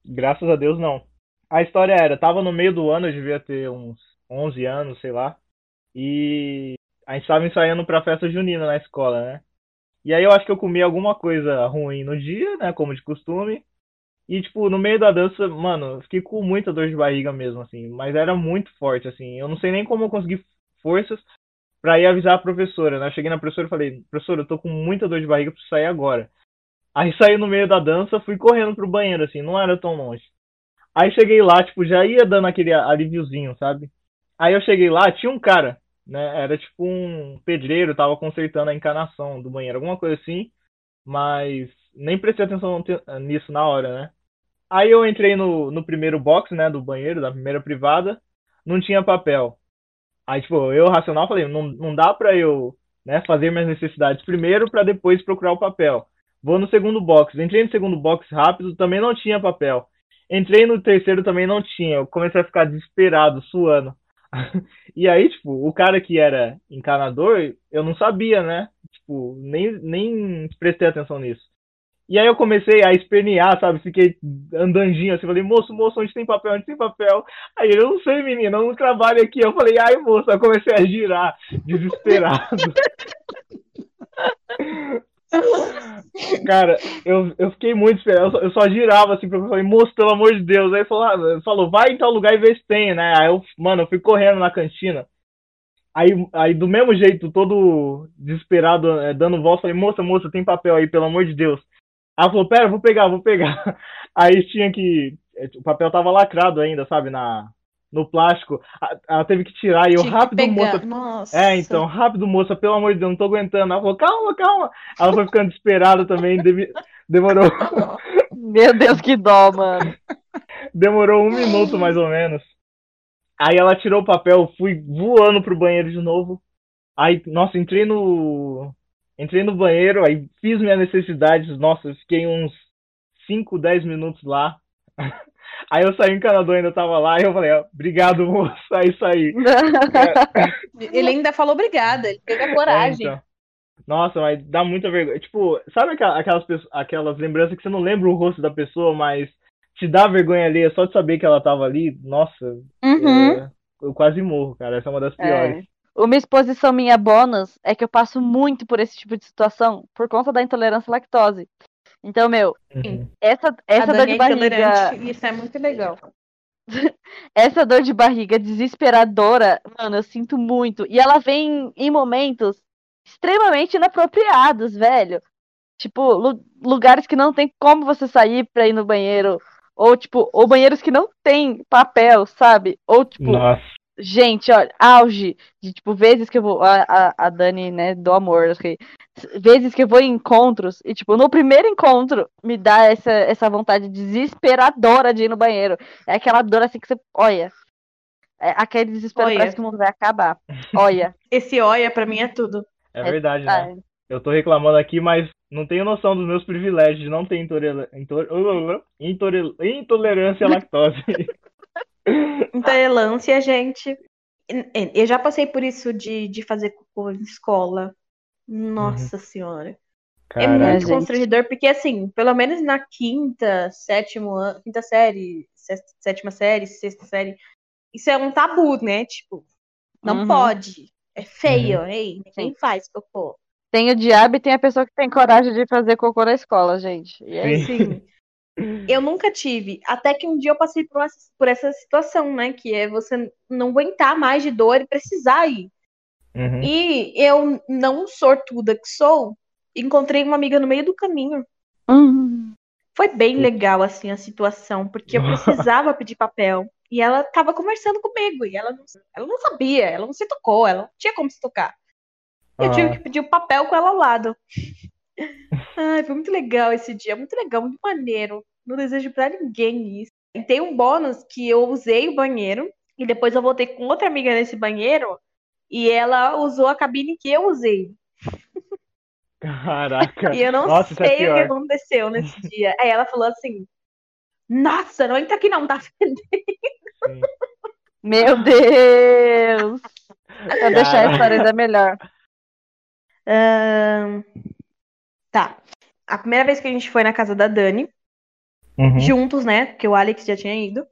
Graças a Deus, não. A história era, tava no meio do ano, eu devia ter uns 11 anos, sei lá. E a gente tava ensaiando pra festa junina na escola, né? E aí eu acho que eu comi alguma coisa ruim no dia, né, como de costume. E, tipo, no meio da dança, mano, fiquei com muita dor de barriga mesmo, assim. Mas era muito forte, assim. Eu não sei nem como eu consegui forças pra ir avisar a professora, né? Eu cheguei na professora e falei, professora, eu tô com muita dor de barriga, preciso sair agora. Aí saí no meio da dança, fui correndo pro banheiro, assim, não era tão longe. Aí cheguei lá, tipo, já ia dando aquele alíviozinho, sabe? Aí eu cheguei lá, tinha um cara, né? Era tipo um pedreiro, tava consertando a encanação do banheiro, alguma coisa assim, mas nem prestei atenção te- nisso na hora, né? Aí eu entrei no, no primeiro box, né, do banheiro, da primeira privada, não tinha papel. Aí, tipo, eu, racional, falei, não, não dá pra eu, né, fazer minhas necessidades primeiro pra depois procurar o papel. Vou no segundo box. Entrei no segundo box rápido, também não tinha papel. Entrei no terceiro, também não tinha. Eu comecei a ficar desesperado, suando. e aí, tipo, o cara que era encanador, eu não sabia, né? Tipo, nem, nem prestei atenção nisso. E aí eu comecei a espernear, sabe? Fiquei andandinho assim, falei, moço, moço, onde tem papel? Onde tem papel? Aí ele, eu não sei, menina, eu não trabalho aqui. Eu falei, ai, moço, eu comecei a girar, desesperado. Cara, eu, eu fiquei muito esperado. Eu só, eu só girava assim pra falei, moço, pelo amor de Deus. Aí falou, ah, falou, vai em tal lugar e vê se tem, né? Aí eu, mano, eu fui correndo na cantina. Aí, aí do mesmo jeito, todo desesperado, eh, dando volta, falei, moça, moça, tem papel aí, pelo amor de Deus. Ela falou, pera, vou pegar, vou pegar. Aí tinha que. eh, O papel tava lacrado ainda, sabe, na, no plástico. Ela teve que tirar e eu rápido, moça. Nossa. É, então, rápido, moça, pelo amor de Deus, não tô aguentando. Ela falou, calma, calma. Ela foi ficando desesperada também, deve- demorou, Meu Deus, que dó, mano. demorou um minuto mais ou menos. Aí ela tirou o papel, fui voando pro banheiro de novo. Aí, nossa, entrei no. Entrei no banheiro, aí fiz minhas necessidades. Nossa, fiquei uns 5, 10 minutos lá. Aí eu saí, o encanador ainda tava lá, e eu falei, ó, obrigado, moço. Aí saí. É, Ele ainda falou obrigada, ele teve a É, coragem. então. Nossa, mas dá muita vergonha. Tipo, sabe aquela- aquelas, aquelas lembranças que você não lembra o rosto da pessoa, mas te dá vergonha ali só de saber que ela tava ali? Nossa, Uhum. é, eu quase morro, cara. Essa é uma das piores. Uma exposição minha bônus é que eu passo muito por esse tipo de situação por conta da intolerância à lactose. Então, meu, Uhum. essa, essa dor de é barriga, isso é muito legal. essa dor de barriga desesperadora, mano, eu sinto muito. E ela vem em momentos extremamente inapropriados, velho. Tipo, lu- lugares que não tem como você sair pra ir no banheiro. Ou, tipo, ou banheiros que não tem papel, sabe? Ou, tipo, Nossa. Gente, olha, auge de tipo, vezes que eu vou. A, a, a Dani, né, do amor, okay? vezes que eu vou em encontros, e tipo, no primeiro encontro me dá essa, essa vontade desesperadora de ir no banheiro. É aquela dor assim que você. Olha. É aquele desespero Olha. parece que o mundo vai acabar. Olha. Esse olha pra mim é tudo. É É- verdade, né? Ai, Eu tô reclamando aqui, mas não tenho noção dos meus privilégios de não ter intore- intolerância à lactose. Intolerância, gente. Eu já passei por isso de, de fazer cocô em escola. Nossa senhora. É Caraca. muito gente. constrangedor, porque assim, pelo menos na quinta, sétimo ano, quinta série, sé- sétima série, sexta série, isso é um tabu, né? Tipo, não Uhum. pode. É feio, ei, ninguém Sim. faz cocô. Tem o diabo e tem a pessoa que tem coragem de fazer cocô na escola, gente. E é Sim. Assim, eu nunca tive. Até que um dia eu passei por essa, por essa situação, né? Que é você não aguentar mais de dor e precisar ir. Uhum. E eu, não sortuda que sou, encontrei uma amiga no meio do caminho. Hum. Foi bem legal, assim, a situação, porque eu precisava pedir papel. E ela tava conversando comigo, e ela não, ela não sabia, ela não se tocou, ela não tinha como se tocar. Eu tive Ah. que pedir o papel com ela ao lado. Ai, foi muito legal esse dia, muito legal, muito maneiro. Não desejo pra ninguém isso. E tem um bônus que eu usei o banheiro, e depois eu voltei com outra amiga nesse banheiro, e ela usou a cabine que eu usei. Caraca. E eu não Nossa, é sei o que aconteceu nesse dia. Aí ela falou assim: Nossa, não entra aqui não, tá? Sim. Meu Deus! Pra deixar a história ainda melhor. Ahn, Tá. A primeira vez que a gente foi na casa da Dani, Uhum. juntos, né? Porque o Alex já tinha ido.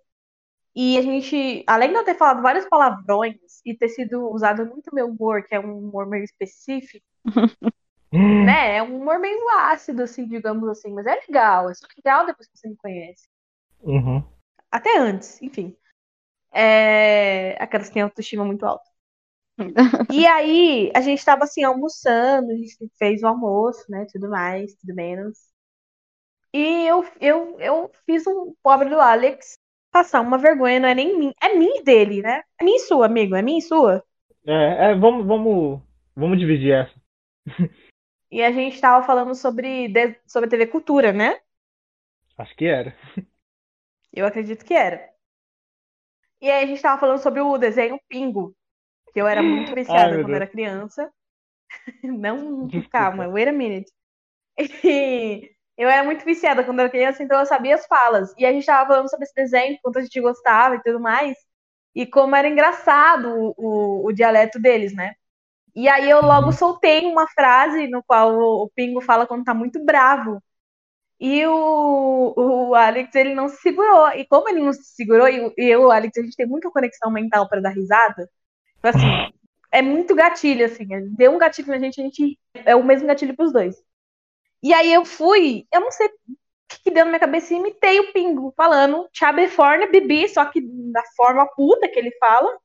E a gente, além de eu ter falado vários palavrões e ter sido usado muito meu humor, que é um humor meio específico, né? É um humor meio ácido, assim, digamos assim. Mas é legal, é só legal depois que você me conhece. Uhum. Até antes, enfim. É... Aquelas que têm autoestima muito alta. E aí, a gente tava assim, almoçando, a gente fez o almoço, né? Tudo mais, tudo menos. E eu, eu, eu fiz um pobre do Alex passar uma vergonha, não é nem mim, é mim e dele, né? É minha e sua, amigo, é minha e sua. É, é, vamos, vamos, vamos dividir essa. E a gente tava falando sobre, sobre TV Cultura, né? Acho que era. Eu acredito que era. E aí a gente tava falando sobre o desenho Pingo, que eu era muito Ai, viciada meu quando era criança. Não, calma, wait a minute. E eu era muito viciada quando era criança, então eu sabia as falas. E a gente tava falando sobre esse desenho, quanto a gente gostava e tudo mais. E como era engraçado o, o, o dialeto deles, né? E aí eu logo soltei uma frase no qual o, o Pingo fala quando tá muito bravo. E o, o Alex, ele não se segurou. E como ele não se segurou, e, e eu o Alex, a gente tem muita conexão mental pra dar risada. Assim, é muito gatilho, assim. Deu um gatilho na gente, a gente. É o mesmo gatilho pros dois. E aí eu fui, eu não sei o que, que deu na minha cabeça e imitei o Pingo, falando Chabeforna Bibi, só que da forma puta que ele fala,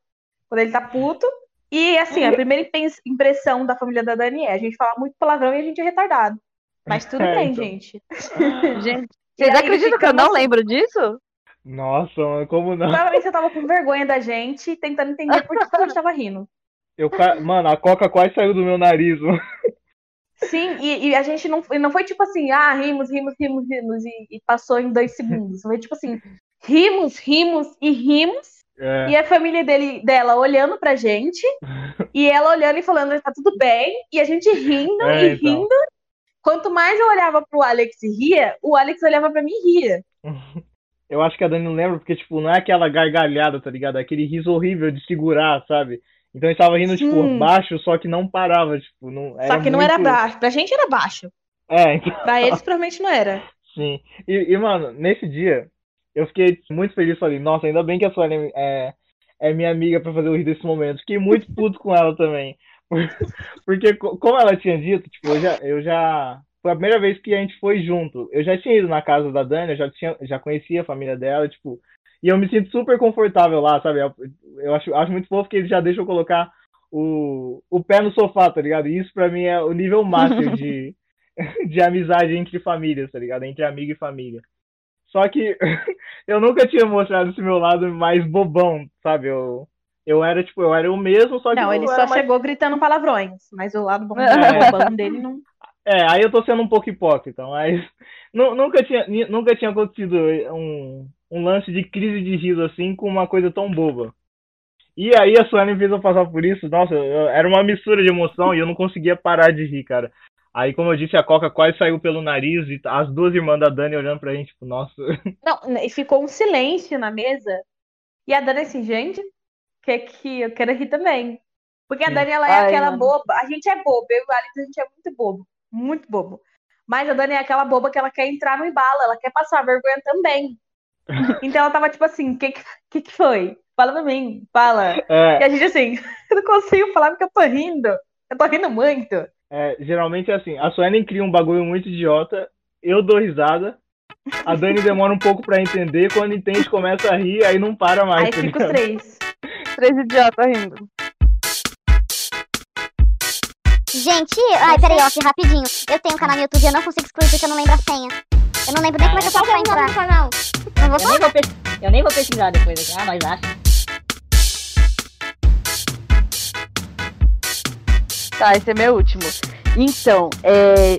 quando ele tá puto. E assim, a primeira impressão da família da Dani é: a gente fala muito palavrão e a gente é retardado. Mas tudo É, bem, então. gente. Gente, E vocês acreditam que eu não assim. lembro disso? Nossa, mano, como não? Provavelmente você tava com vergonha da gente, tentando entender por que a gente tava rindo. Eu, mano, a coca quase saiu do meu nariz. mano. Sim, e, e a gente não, não foi tipo assim, ah, rimos, rimos, rimos, rimos, e, e passou em dois segundos. Foi tipo assim, rimos, rimos e rimos, É, e a família dele, dela olhando pra gente, e ela olhando e falando, tá tudo bem, e a gente rindo É, e então. rindo. Quanto mais eu olhava pro Alex e ria, o Alex olhava pra mim e ria. eu acho que a Dani não lembra, porque, tipo, não é aquela gargalhada, tá ligado? É aquele riso horrível de segurar, sabe? Então a gente tava rindo, tipo, Sim. baixo, só que não parava, tipo, não Só que não era baixo. Pra gente era baixo. É, então, Pra eles provavelmente não era. sim. E, e, mano, nesse dia, eu fiquei muito feliz, falei, nossa, ainda bem que a Suelen é, é minha amiga pra fazer o rir desse momento. Fiquei muito puto com ela também. Porque, co- como ela tinha dito, tipo, eu já, eu já. Foi a primeira vez que a gente foi junto. Eu já tinha ido na casa da Dani, eu já, tinha, já conhecia a família dela, tipo. E eu me sinto super confortável lá, sabe? Eu, eu acho, acho muito fofo que ele já deixa eu colocar o, o pé no sofá, tá ligado? E isso pra mim é o nível máximo de, de amizade entre famílias, tá ligado? Entre amigo e família. Só que eu nunca tinha mostrado esse meu lado mais bobão, sabe? Eu, eu era, tipo, eu era o mesmo, só que. Não, ele só mais... chegou gritando palavrões, mas o lado bom é. dele não. É, aí eu tô sendo um pouco hipócrita, mas nunca tinha, nunca tinha acontecido um, um lance de crise de riso assim com uma coisa tão boba. E aí a Suane fez eu passar por isso, nossa, eu, era uma mistura de emoção e eu não conseguia parar de rir, cara. Aí, como eu disse, a Coca quase saiu pelo nariz e as duas irmãs da Dani olhando pra gente, tipo, nossa. Não, e ficou um silêncio na mesa. E a Dani assim, gente, que que eu quero rir também. Porque a Dani, ela é Ai, aquela mano. boba. A gente é bobo, eu e o Alex, a gente é muito bobo. Muito bobo. Mas a Dani é aquela boba que ela quer entrar no embalo, ela quer passar vergonha também. Então ela tava tipo assim, o que, que que foi? Fala pra mim, fala. É. E a gente assim, eu não consigo falar porque eu tô rindo. Eu tô rindo muito. É, geralmente é assim, a Suelen cria um bagulho muito idiota, eu dou risada, a Dani demora um pouco pra entender, quando entende começa a rir, aí não para mais. Aí tá fica os três. três idiotas rindo. Gente, ai, peraí, ó, aqui rapidinho. Eu tenho um canal no YouTube, eu não consigo excluir porque eu não lembro a senha. Eu não lembro nem como é que eu faço pra entrar. Canal. Não vou eu, nem vou eu nem vou pesquisar depois aqui. Ah, mas acha. Tá, esse é meu último. Então, é,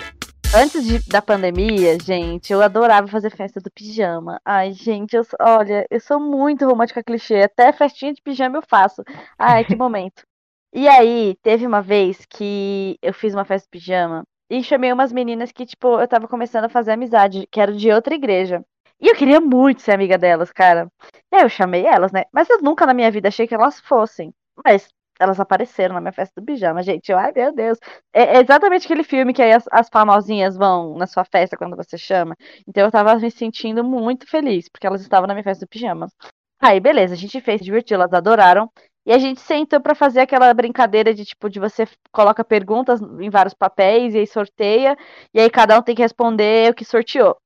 antes de, da pandemia, gente, eu adorava fazer festa do pijama. Ai, gente, eu, olha, eu sou muito romântica clichê. Até festinha de pijama eu faço. Ai, que momento. E aí, teve uma vez que eu fiz uma festa de pijama e chamei umas meninas que, tipo, eu tava começando a fazer amizade, que eram de outra igreja. E eu queria muito ser amiga delas, cara. E aí eu chamei elas, né? Mas eu nunca na minha vida achei que elas fossem. Mas elas apareceram na minha festa do pijama, gente. Eu, ai, meu Deus. É, é exatamente aquele filme que aí as, as famosinhas vão na sua festa quando você chama. Então eu tava me sentindo muito feliz, porque elas estavam na minha festa do pijama. Aí, beleza, a gente fez, divertiu, elas adoraram. E a gente sentou para fazer aquela brincadeira de tipo, de você coloca perguntas em vários papéis e aí sorteia, e aí cada um tem que responder o que sorteou.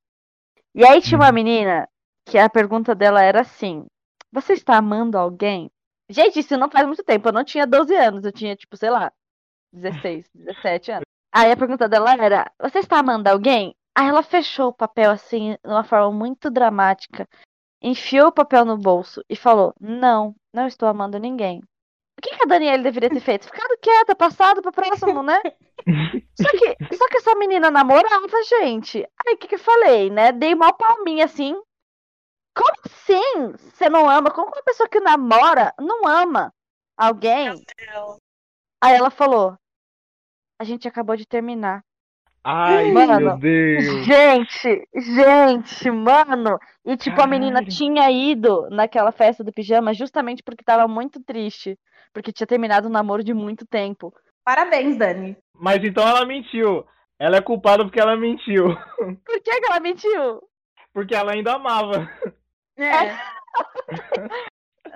E aí tinha uma uhum. menina que a pergunta dela era assim: Você está amando alguém? Gente, isso não faz muito tempo. Eu não tinha 12 anos, eu tinha, tipo, sei lá, 16, 17 anos. Aí a pergunta dela era: Você está amando alguém? Aí ela fechou o papel assim, de uma forma muito dramática, enfiou o papel no bolso e falou: Não, não estou amando ninguém. O que, que a Daniela deveria ter feito? Ficado quieta, passado para próximo, né? só, que, só que essa menina namorava, gente. Aí o que, que eu falei, né? Dei uma palminha assim, como assim? Você não ama? Como uma pessoa que namora não ama alguém? Aí ela falou: A gente acabou de terminar. Ai, mano, meu Deus. Gente, gente, mano. E tipo, Caralho. a menina tinha ido naquela festa do pijama justamente porque tava muito triste. Porque tinha terminado um namoro de muito tempo. Parabéns, Dani. Mas então ela mentiu. Ela é culpada porque ela mentiu. Por que, que ela mentiu? Porque ela ainda amava. É.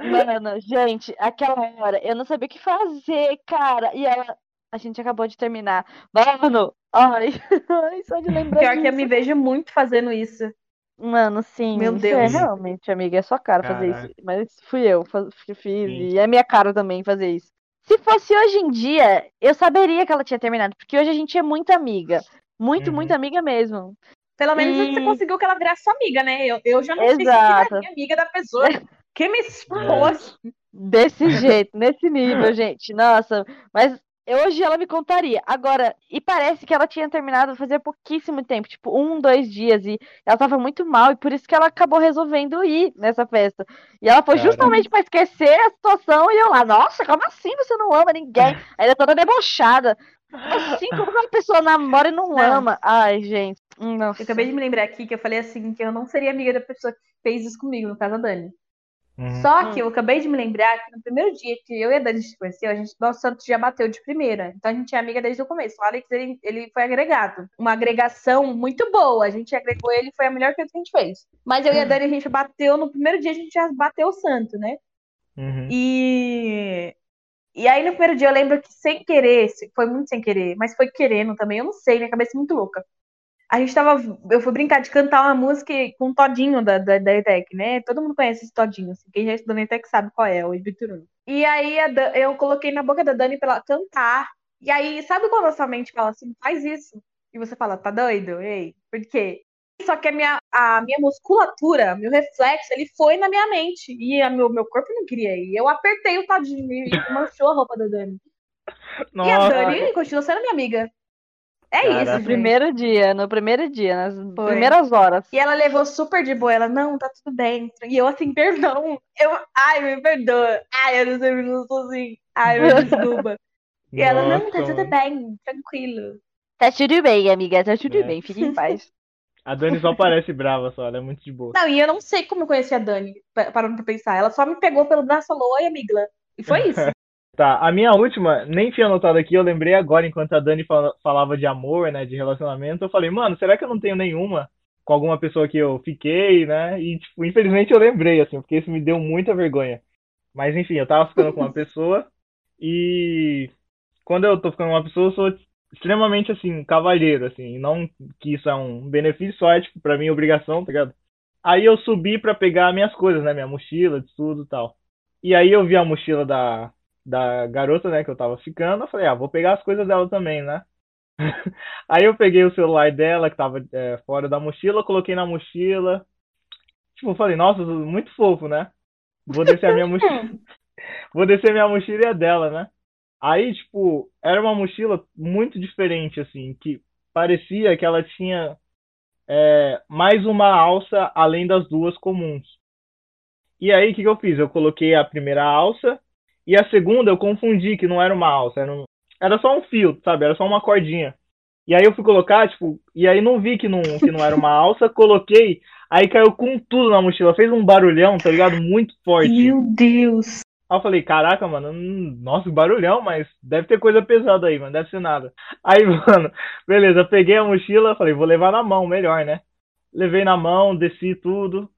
Mano, gente, aquela hora eu não sabia o que fazer, cara. E ela, a gente acabou de terminar. Mano, ai, ai só de lembrar. Pior disso. que eu me vejo muito fazendo isso. Mano, sim. Meu é Deus. É realmente, amiga, é sua cara fazer isso. Mas fui eu que fiz. Sim. E é minha cara também fazer isso. Se fosse hoje em dia, eu saberia que ela tinha terminado. Porque hoje a gente é muito amiga. Muito, uhum. muito amiga mesmo. Pelo menos e... você conseguiu que ela virasse sua amiga, né? Eu, eu já não Exato. sei se amiga da pessoa que me expôs. Desse jeito, nesse nível, gente. Nossa, mas hoje ela me contaria. Agora, e parece que ela tinha terminado fazia pouquíssimo tempo, tipo um, dois dias, e ela tava muito mal, e por isso que ela acabou resolvendo ir nessa festa. E ela foi Caramba. justamente para esquecer a situação, e eu lá, nossa, como assim você não ama ninguém? Aí ela toda debochada. Assim, como uma pessoa namora e não, não. ama? Ai, gente. Nossa. Eu acabei de me lembrar aqui que eu falei assim que eu não seria amiga da pessoa que fez isso comigo, no caso a Dani. Uhum. Só que eu acabei de me lembrar que no primeiro dia que eu e a Dani se conheceu, a gente, nosso santo já bateu de primeira. Então a gente é amiga desde o começo. O Alex, ele, ele foi agregado. Uma agregação muito boa. A gente agregou ele, foi a melhor coisa que a gente fez. Mas eu e a uhum. Dani, a gente bateu, no primeiro dia a gente já bateu o santo, né? Uhum. E e aí no primeiro dia eu lembro que sem querer, foi muito sem querer, mas foi querendo também, eu não sei, minha cabeça é muito louca. A gente tava, eu fui brincar de cantar uma música com o Todinho da, da, da ETEC, né? Todo mundo conhece esse Todinho, assim, quem já estudou na ETEC sabe qual é, o Ibituruna. E aí eu coloquei na boca da Dani pra ela cantar, e aí sabe quando a sua mente fala assim, faz isso? E você fala, tá doido? Ei, por quê? Só que a minha, a minha musculatura, meu reflexo, ele foi na minha mente. E a meu, meu corpo não queria ir. Eu apertei o tadinho e manchou a roupa da Dani. Nossa. E a Dani continua sendo minha amiga. É Caraca. isso, No primeiro dia, no primeiro dia, nas Foi. primeiras horas. E ela levou super de boa. Ela, não, tá tudo bem. E eu assim, perdão. Eu, ai, me perdoa. Ai, eu não sei, eu não sou assim. Ai, me desculpa. E ela, não, tá tudo bem, tranquilo. Tá tudo bem, amiga, tá tudo É. bem, fique em paz. A Dani só parece brava só, ela é muito de boa. Não, e eu não sei como eu conheci a Dani, pa- parando pra pensar. Ela só me pegou pelo braço e falou, oi, amigla. E foi isso. Tá, a minha última, nem tinha anotado aqui, eu lembrei agora, enquanto a Dani fala- falava de amor, né, de relacionamento, eu falei, mano, será que eu não tenho nenhuma com alguma pessoa que eu fiquei, né? E, tipo, infelizmente eu lembrei, assim, porque isso me deu muita vergonha. Mas, enfim, eu tava ficando com uma pessoa e quando eu tô ficando com uma pessoa, eu sou extremamente, assim, cavalheiro, assim, não que isso é um benefício, só é, tipo, pra mim, obrigação, tá ligado? Aí eu subi pra pegar minhas coisas, né, minha mochila, de tudo e tal. E aí eu vi a mochila da, da garota, né, que eu tava ficando, eu falei, ah, vou pegar as coisas dela também, né? Aí eu peguei o celular dela, que tava é, fora da mochila, coloquei na mochila. Tipo, eu falei, nossa, muito fofo, né? Vou descer a minha mochila. Vou descer minha mochila e a dela, né? Aí, tipo, era uma mochila muito diferente, assim, que parecia que ela tinha é, mais uma alça além das duas comuns. E aí, o que que eu fiz? Eu coloquei a primeira alça e a segunda eu confundi que não era uma alça, era, um, era só um fio, sabe? Era só uma cordinha. E aí eu fui colocar, tipo, e aí não vi que não, que não era uma alça, coloquei, aí caiu com tudo na mochila, fez um barulhão, tá ligado? Muito forte. Meu Deus. Aí eu falei, caraca, mano, hum, nossa, barulhão, mas deve ter coisa pesada aí, mano, deve ser nada. Aí, mano, beleza, peguei a mochila, falei, vou levar na mão, melhor, né? Levei na mão, desci tudo.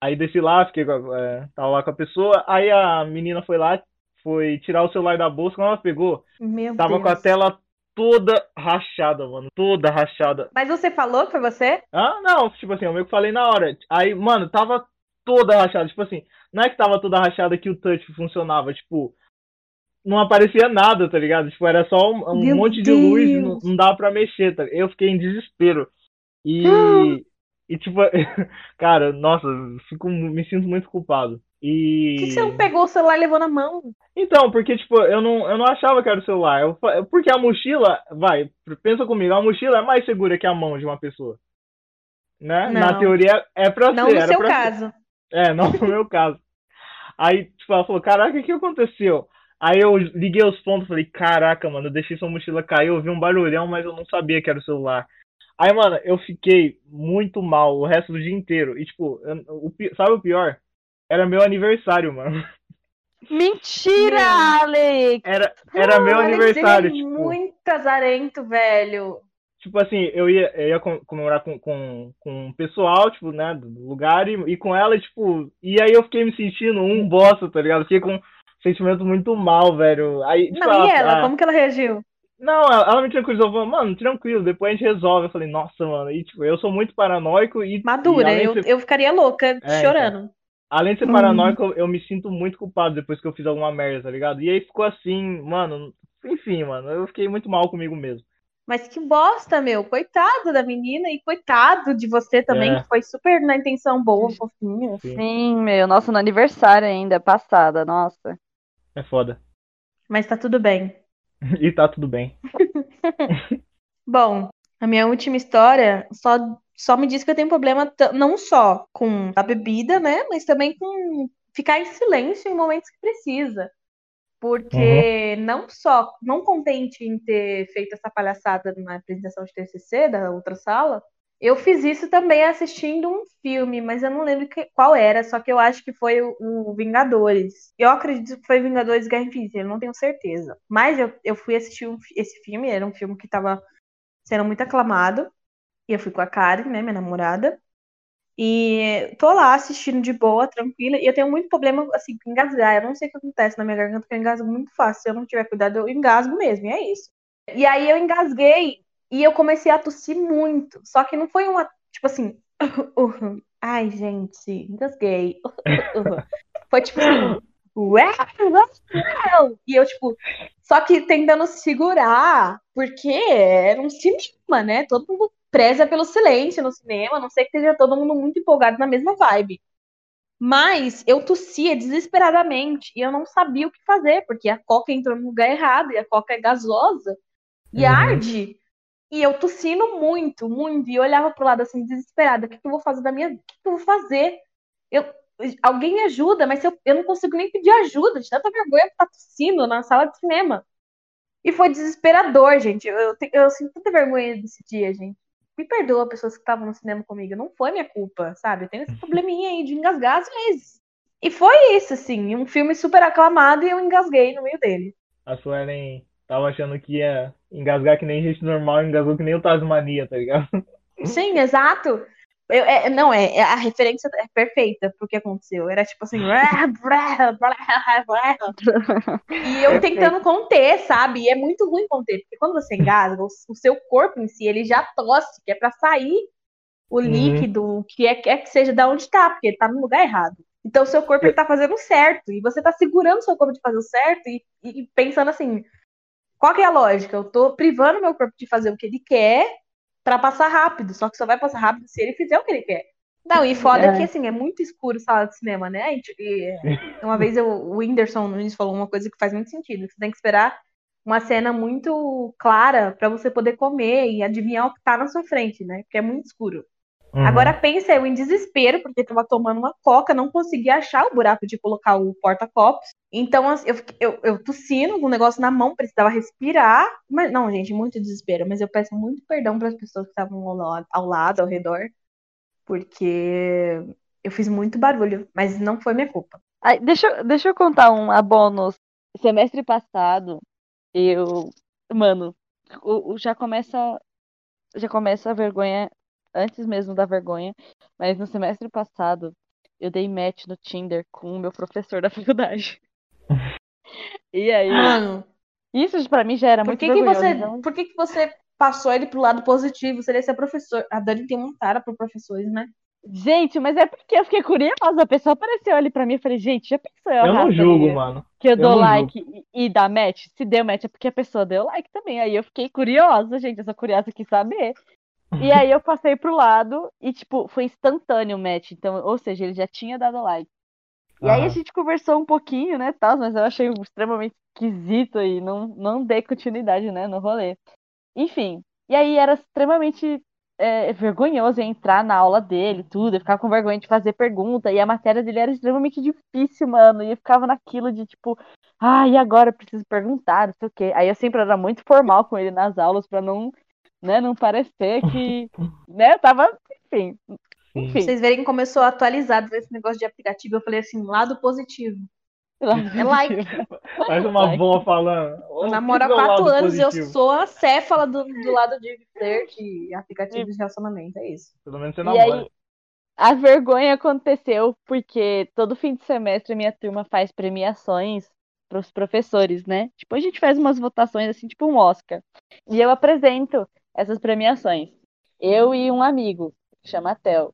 Aí desci lá, fiquei, com a- é, tava lá com a pessoa. Aí a menina foi lá, foi tirar o celular da bolsa, quando ela pegou, Meu tava Deus. com a tela toda rachada, mano, toda rachada. Mas você falou que foi você? Ah, não, tipo assim, eu meio que falei na hora. Aí, mano, tava toda rachada. Tipo assim, não é que tava toda rachada que o touch funcionava, tipo, não aparecia nada, tá ligado? Tipo, era só um, um monte de luz, e não, Deus. não dava pra mexer, tá? Eu fiquei em desespero. E, e tipo, cara, nossa, fico, me sinto muito culpado. E. Por que você não pegou o celular e levou na mão? Então, porque, tipo, eu não, eu não achava que era o celular. Eu porque a mochila, vai, pensa comigo, a mochila é mais segura que a mão de uma pessoa. Né? Na Não. teoria é pra Não ser, no era seu pra ser. caso. É, não no meu caso. Aí, tipo, ela falou, caraca, o que aconteceu? Aí eu liguei os pontos falei, caraca, mano, eu deixei sua mochila cair, eu ouvi um barulhão, mas eu não sabia que era o celular. Aí, mano, eu fiquei muito mal o resto do dia inteiro. E, tipo, eu- o, sabe o pior? Era meu aniversário, mano. Mentira, Meu. Alex! Era, era meu O Alex, aniversário, ele é tipo. muito azarento, velho. Tipo assim, eu ia, eu ia com- comemorar com, com, com o pessoal, tipo, né, do lugar, e, e com ela, tipo, e aí eu fiquei me sentindo um bosta, tá ligado? Fiquei com um sentimento muito mal, velho. Aí, tipo, Não, e ela? ah, Como que ela reagiu? Não, ela, ela me tranquilizou, falou, mano, tranquilo, depois a gente resolve. Eu falei, nossa, mano, e tipo, eu sou muito paranoico e, e Madura, além, eu, de ser, eu ficaria louca, É, chorando. Além de ser Hum. paranoico, eu, eu me sinto muito culpado depois que eu fiz alguma merda, tá ligado? E aí ficou assim, mano, enfim, mano, eu fiquei muito mal comigo mesmo. Mas que bosta, meu. Coitado da menina e coitado de você também, É. que foi super na intenção boa, fofinho. Sim. Sim, meu, nossa, no aniversário ainda, passada, nossa. É foda. Mas tá tudo bem. E tá tudo bem. Bom, a minha última história só, só me diz que eu tenho problema não só com a bebida, né? Mas também com ficar em silêncio em momentos que precisa. Porque não só, não contente em ter feito essa palhaçada na apresentação de TCC da outra sala, eu fiz isso também assistindo um filme, mas eu não lembro que- qual era, só que eu acho que foi o, o Vingadores. Eu acredito que foi Vingadores Guerra Infinita, eu não tenho certeza. Mas eu, eu fui assistir um esse filme, era um filme que tava sendo muito aclamado. E eu fui com a Karen, né, minha namorada. E tô lá assistindo de boa, tranquila. E eu tenho muito problema, assim, com engasgar. Eu não sei o que acontece na minha garganta, porque eu engasgo muito fácil. Se eu não tiver cuidado, eu engasgo mesmo, e é isso. E aí eu engasguei e eu comecei a tossir muito. Só que não foi uma, tipo assim, ai, gente, engasguei. Foi tipo assim, e eu, tipo, só que tentando segurar, porque era um cinema, né? Todo mundo preza pelo silêncio no cinema, a não sei que esteja todo mundo muito empolgado na mesma vibe. Mas eu tossia desesperadamente e eu não sabia o que fazer, porque a coca entrou no lugar errado e a coca é gasosa e Uhum. arde. E eu tossindo muito, muito, e olhava pro lado assim, desesperada. O que, que eu vou fazer da minha vida? O que, que eu vou fazer? Eu, alguém me ajuda, mas eu, eu não consigo nem pedir ajuda, de tanta vergonha que tá tossindo na sala de cinema. E foi desesperador, gente. Eu, eu, eu sinto tanta vergonha desse dia, gente. Me perdoa, pessoas que estavam no cinema comigo. Não foi minha culpa, sabe? Eu tenho esse probleminha aí de engasgar às vezes. E foi isso, assim. Um filme super aclamado e eu engasguei no meio dele. A Suelen tava achando que ia engasgar que nem gente normal, engasgou que nem o Tasmania, tá ligado? Sim, exato. Eu- é- não, é, é- a referência é perfeita pro que aconteceu. Era tipo assim. E eu tentando conter, sabe? E é muito ruim conter, porque quando você engasga, o, o seu corpo em si, ele já tosse, que é pra sair o Uhum. líquido, que é, quer que seja da onde tá, porque ele tá no lugar errado. Então o seu corpo ele tá fazendo certo, e você tá segurando o seu corpo de fazer o certo e, e pensando assim, qual que é a lógica? Eu tô privando meu corpo de fazer o que ele quer pra passar rápido, só que só vai passar rápido se ele fizer o que ele quer. Não, e foda É. que assim, é muito escuro sala de cinema, né? E, e, uma vez eu, o Whindersson Nunes falou uma coisa que faz muito sentido. Você tem que esperar uma cena muito clara pra você poder comer e adivinhar o que tá na sua frente, né? Porque é muito escuro. Uhum. Agora pensa eu em desespero, porque tava tomando uma coca, não conseguia achar o buraco de colocar o porta-copos. Então assim, eu, eu, eu tossindo com o negócio na mão, precisava respirar. Mas não, gente, muito desespero. Mas eu peço muito perdão para as pessoas que estavam ao lado, ao lado, ao redor, porque eu fiz muito barulho, mas não foi minha culpa. Ai, deixa, eu- deixa eu contar um a bônus. Semestre passado, eu. Mano, o, o- já começa. Já começa a vergonha antes mesmo da vergonha. Mas no semestre passado, eu dei match no Tinder com o meu professor da faculdade. E aí, Mano, isso pra mim já era por muito que, que vergonhoso. você, então- por que, que você passou ele pro lado positivo? Você ia ser professor. A Dani tem uma cara pro professores, né? Gente, mas é porque eu fiquei curiosa. A pessoa apareceu ali pra mim e falei, gente, já pensou eu Eu não julgo, mano. que eu Eu dou like e, e dá match, se deu match é porque a pessoa deu like também. Aí eu fiquei curiosa, gente, eu sou curiosa quis saber. E aí eu passei pro lado e, tipo, foi instantâneo o match. Então, ou seja, ele já tinha dado like. E aí a gente conversou um pouquinho, né, tal, mas eu achei extremamente esquisito e não, não dei continuidade, né, no rolê. Enfim, e aí era extremamente é, vergonhoso entrar na aula dele, tudo, eu ficava com vergonha de fazer pergunta, e a matéria dele era extremamente difícil, mano, e eu ficava naquilo de tipo, ah, e agora eu preciso perguntar, não sei o quê. Aí eu sempre era muito formal com ele nas aulas pra não, né, não parecer que, né, eu tava, enfim, enfim. Vocês verem como eu sou atualizado nesse negócio de aplicativo. Eu falei assim, lado positivo. É like. Faz uma Like. avó falando. Eu "Ô, namoro há quatro anos e eu positivo?" sou a céfala do, do lado de flirt e aplicativos de relacionamento. É isso. Pelo menos você E namora. aí, a vergonha aconteceu porque todo fim de semestre minha turma faz premiações para os professores, né? Tipo, a gente faz umas votações assim, tipo um Oscar. E eu apresento essas premiações. Eu e um amigo, que chama Theo.